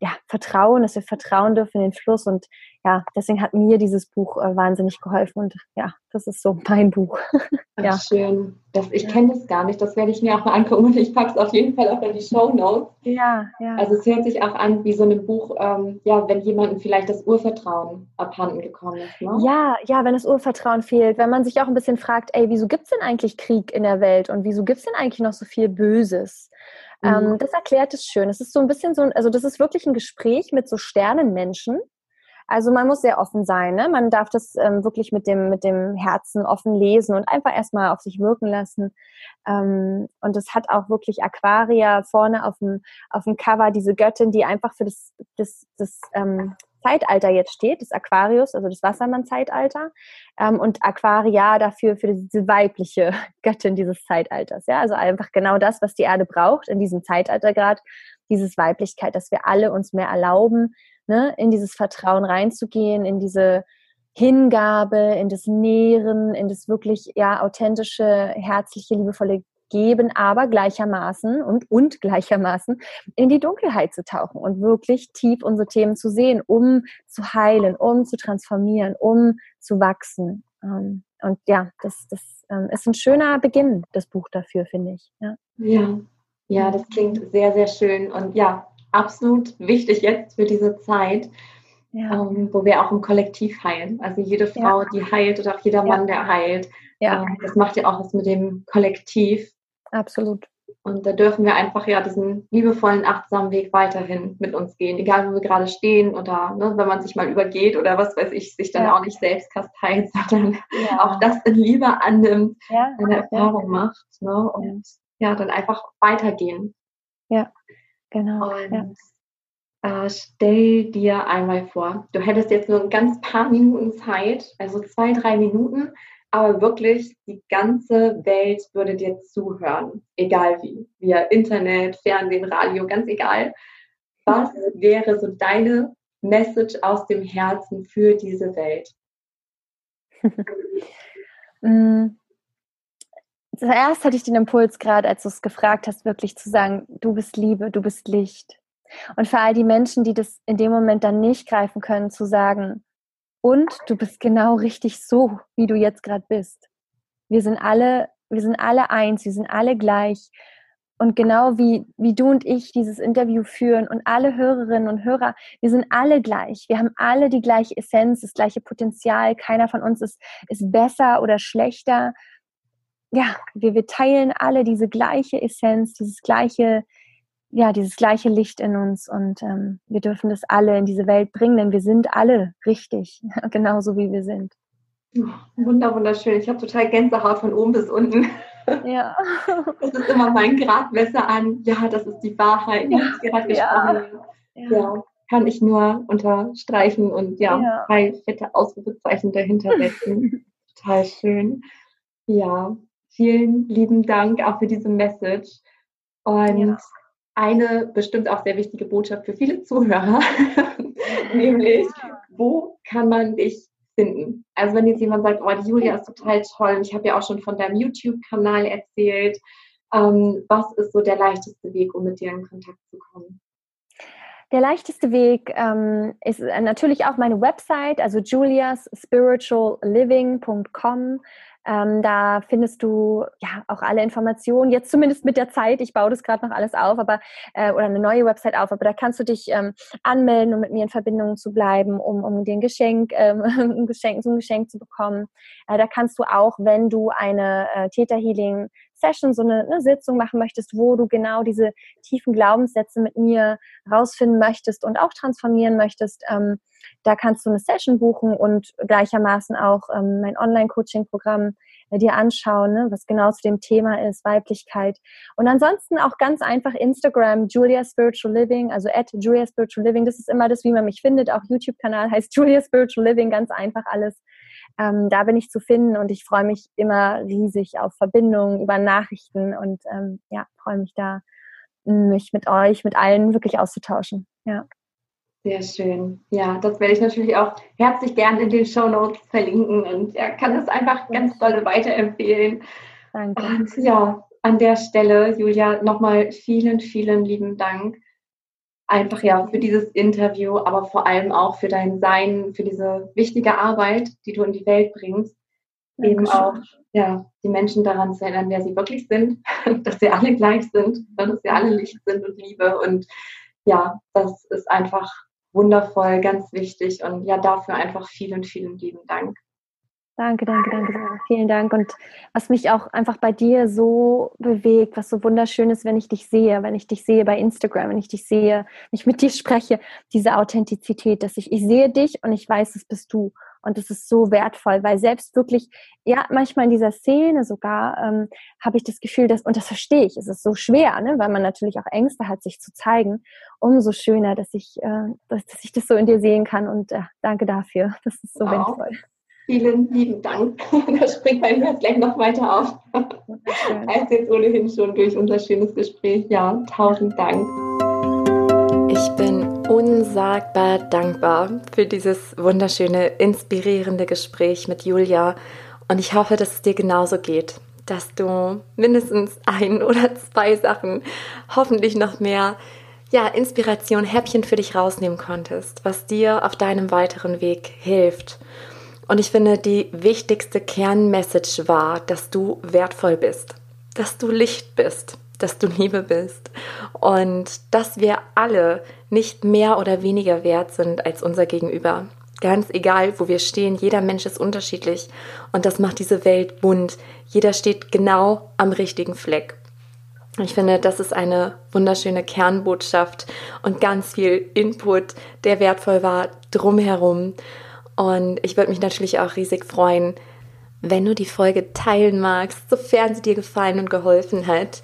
ja, Vertrauen, dass wir vertrauen dürfen in den Fluss. Und ja, deswegen hat mir dieses Buch äh, wahnsinnig geholfen. Und ja, das ist so mein Buch. Ach, ja. Schön. Das, ich kenne das gar nicht. Das werde ich mir auch mal angucken und ich packe es auf jeden Fall auch in die Show Notes. Ja, ja. Also es hört sich auch an wie so ein Buch, ähm, ja, wenn jemandem vielleicht das Urvertrauen abhanden gekommen ist. Ne? Ja, ja, wenn das Urvertrauen fehlt. Wenn man sich auch ein bisschen fragt, ey, wieso gibt es denn eigentlich Krieg in der Welt und wieso gibt es denn eigentlich noch so viel Böses? Ähm, mhm. das erklärt es schön. Es ist so ein bisschen so, also das ist wirklich ein Gespräch mit so Sternenmenschen, Also man muss sehr offen sein. Ne? Man darf das ähm, wirklich mit dem, mit dem Herzen offen lesen und einfach erstmal auf sich wirken lassen. Ähm, und es hat auch wirklich Aquaria vorne auf dem, auf dem Cover, diese Göttin, die einfach für das, das, das ähm, Zeitalter jetzt steht, das Aquarius, also das Wassermann-Zeitalter, ähm, und Aquaria dafür für diese weibliche Göttin dieses Zeitalters. Ja, also einfach genau das, was die Erde braucht in diesem Zeitalter gerade, dieses Weiblichkeit, dass wir alle uns mehr erlauben, ne, in dieses Vertrauen reinzugehen, in diese Hingabe, in das Nähren, in das wirklich ja authentische, herzliche, liebevolle Geben, aber gleichermaßen und, und gleichermaßen in die Dunkelheit zu tauchen und wirklich tief unsere Themen zu sehen, um zu heilen, um zu transformieren, um zu wachsen. Ähm, und ja, das, das ähm, ist ein schöner Beginn, das Buch dafür, finde ich. Ja. ja, ja, das klingt sehr, sehr schön und ja, absolut wichtig jetzt für diese Zeit. Ja. Ähm, wo wir auch im Kollektiv heilen. Also jede Frau, ja. die heilt oder auch jeder Mann, der heilt. Ja. Ähm, das macht ja auch was mit dem Kollektiv. Absolut. Und da dürfen wir einfach ja diesen liebevollen, achtsamen Weg weiterhin mit uns gehen, egal wo wir gerade stehen oder ne, wenn man sich mal übergeht oder was weiß ich, sich dann ja. auch nicht selbst kasteilt, sondern ja. auch das in Liebe annimmt, ja. eine Erfahrung macht ne, und ja. dann einfach weitergehen. Ja, genau. Und äh, stell dir einmal vor, du hättest jetzt nur ein ganz paar Minuten Zeit, also zwei, drei Minuten, aber wirklich die ganze Welt würde dir zuhören, egal wie, via Internet, Fernsehen, Radio, ganz egal. Was wäre so deine Message aus dem Herzen für diese Welt? Mm. Zuerst hatte ich den Impuls gerade, als du es gefragt hast, wirklich zu sagen, du bist Liebe, du bist Licht. Und für all die Menschen, die das in dem Moment dann nicht greifen können, zu sagen, und du bist genau richtig so, wie du jetzt gerade bist. Wir sind alle, wir sind alle eins, wir sind alle gleich. Und genau wie, wie du und ich dieses Interview führen und alle Hörerinnen und Hörer, wir sind alle gleich. Wir haben alle die gleiche Essenz, das gleiche Potenzial. Keiner von uns ist, ist besser oder schlechter. Ja, wir, wir teilen alle diese gleiche Essenz, dieses gleiche, ja, dieses gleiche Licht in uns und ähm, wir dürfen das alle in diese Welt bringen, denn wir sind alle richtig, genauso wie wir sind. Wunder, wunderschön. Ich habe total Gänsehaut von oben bis unten. Ja. Das ist immer mein Gradmesser an, ja, das ist die Wahrheit, ja. die gerade gesprochen ja. ja. kann ich nur unterstreichen und ja, ja. drei fette Ausrufezeichen dahinter setzen. total schön. Ja, vielen lieben Dank auch für diese Message. Und ja eine bestimmt auch sehr wichtige Botschaft für viele Zuhörer, nämlich, wo kann man dich finden? Also wenn jetzt jemand sagt, oh, die Julia ist total toll, ich habe ja auch schon von deinem YouTube-Kanal erzählt, ähm, was ist so der leichteste Weg, um mit dir in Kontakt zu kommen? Der leichteste Weg ähm, ist äh, natürlich auch meine Website, also juliasspiritualliving.com. Ähm, da findest du ja auch alle Informationen, jetzt zumindest mit der Zeit. Ich baue das gerade noch alles auf, aber äh, oder eine neue Website auf, aber da kannst du dich ähm, anmelden, um mit mir in Verbindung zu bleiben, um, um dir ein Geschenk, ähm, ein Geschenk, so ein Geschenk zu bekommen. Äh, da kannst du auch, wenn du eine äh, Theta Healing Session, so eine, eine, Sitzung machen möchtest, wo du genau diese tiefen Glaubenssätze mit mir rausfinden möchtest und auch transformieren möchtest, ähm, da kannst du eine Session buchen und gleichermaßen auch ähm, mein Online-Coaching-Programm äh, dir anschauen, ne, was genau zu dem Thema ist, Weiblichkeit. Und ansonsten auch ganz einfach Instagram, Julia Spiritual Living, also at Julia Spiritual Living. Das ist immer das, wie man mich findet. Auch YouTube-Kanal heißt Julia Spiritual Living, ganz einfach alles. Ähm, da bin ich zu finden und ich freue mich immer riesig auf Verbindungen über Nachrichten und ähm, ja, freue mich da, mich mit euch, mit allen wirklich auszutauschen. Ja. Sehr schön. Ja, das werde ich natürlich auch herzlich gern in den Show Notes verlinken und ja, kann es einfach ganz toll weiterempfehlen. Danke. Und ja, an der Stelle, Julia, nochmal vielen, vielen lieben Dank. Einfach ja für dieses Interview, aber vor allem auch für dein Sein, für diese wichtige Arbeit, die du in die Welt bringst. Dankeschön. Eben auch ja, die Menschen daran zu erinnern, wer sie wirklich sind, dass sie alle gleich sind, dass sie alle Licht sind und Liebe. Und ja, das ist einfach wundervoll, ganz wichtig und ja, dafür einfach vielen, vielen lieben Dank. Danke, danke, danke, Sarah. Vielen Dank. Und was mich auch einfach bei dir so bewegt, was so wunderschön ist, wenn ich dich sehe, wenn ich dich sehe bei Instagram, wenn ich dich sehe, wenn ich mit dir spreche, diese Authentizität, dass ich, ich sehe dich und ich weiß, es bist du. Und das ist so wertvoll, weil selbst wirklich, ja, manchmal in dieser Szene sogar ähm, habe ich das Gefühl, dass, und das verstehe ich, es ist so schwer, ne, weil man natürlich auch Ängste hat, sich zu zeigen. Umso schöner, dass ich, äh, dass, dass ich das so in dir sehen kann. Und äh, danke dafür. Das ist so wow. wertvoll. Vielen lieben Dank. Da springt mein Herz gleich noch weiter auf. Als jetzt ohnehin schon durch unser schönes Gespräch. Ja, tausend Dank. Ich bin unsagbar dankbar für dieses wunderschöne, inspirierende Gespräch mit Julia. Und ich hoffe, dass es dir genauso geht. Dass du mindestens ein oder zwei Sachen, hoffentlich noch mehr, ja, Inspiration, Häppchen für dich rausnehmen konntest, was dir auf deinem weiteren Weg hilft. Und ich finde, die wichtigste Kernmessage war, dass du wertvoll bist, dass du Licht bist, dass du Liebe bist und dass wir alle nicht mehr oder weniger wert sind als unser Gegenüber. Ganz egal, wo wir stehen, jeder Mensch ist unterschiedlich und das macht diese Welt bunt. Jeder steht genau am richtigen Fleck. Ich finde, das ist eine wunderschöne Kernbotschaft und ganz viel Input, der wertvoll war drumherum. Und ich würde mich natürlich auch riesig freuen, wenn du die Folge teilen magst, sofern sie dir gefallen und geholfen hat.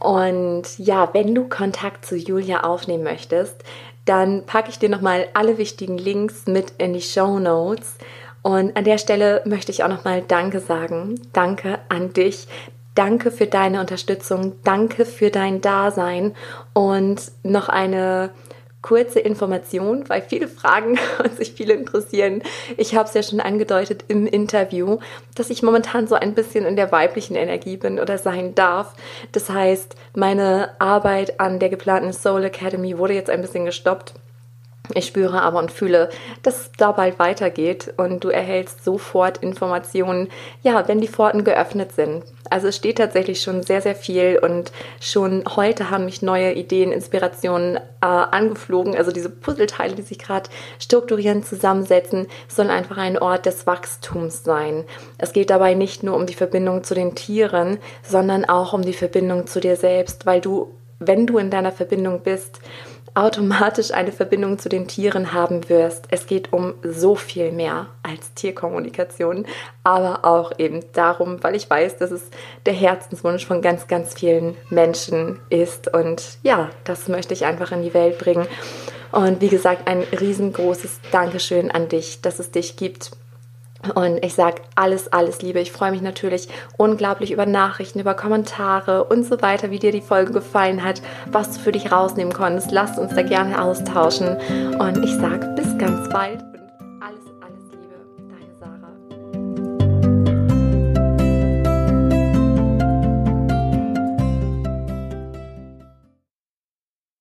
Und ja, wenn du Kontakt zu Julia aufnehmen möchtest, dann packe ich dir nochmal alle wichtigen Links mit in die Show Notes. Und an der Stelle möchte ich auch nochmal Danke sagen. Danke an dich. Danke für deine Unterstützung. Danke für dein Dasein. Und noch eine kurze Information, weil viele fragen und sich viele interessieren. Ich habe es ja schon angedeutet im Interview, dass ich momentan so ein bisschen in der weiblichen Energie bin oder sein darf. Das heißt, meine Arbeit an der geplanten Soul Academy wurde jetzt ein bisschen gestoppt ich spüre aber und fühle, dass es da bald weitergeht und du erhältst sofort Informationen, ja, wenn die Pforten geöffnet sind. Also es steht tatsächlich schon sehr, sehr viel und schon heute haben mich neue Ideen, Inspirationen äh, angeflogen. Also diese Puzzleteile, die sich gerade strukturieren, zusammensetzen, sollen einfach ein Ort des Wachstums sein. Es geht dabei nicht nur um die Verbindung zu den Tieren, sondern auch um die Verbindung zu dir selbst, weil du, wenn du in deiner Verbindung bist, automatisch eine Verbindung zu den Tieren haben wirst. Es geht um so viel mehr als Tierkommunikation, aber auch eben darum, weil ich weiß, dass es der Herzenswunsch von ganz, ganz vielen Menschen ist. Und ja, das möchte ich einfach in die Welt bringen. Und wie gesagt, ein riesengroßes Dankeschön an dich, dass es dich gibt und ich sage alles, alles Liebe. Ich freue mich natürlich unglaublich über Nachrichten, über Kommentare und so weiter, wie dir die Folge gefallen hat, was du für dich rausnehmen konntest. Lass uns da gerne austauschen. Und ich sage bis ganz bald.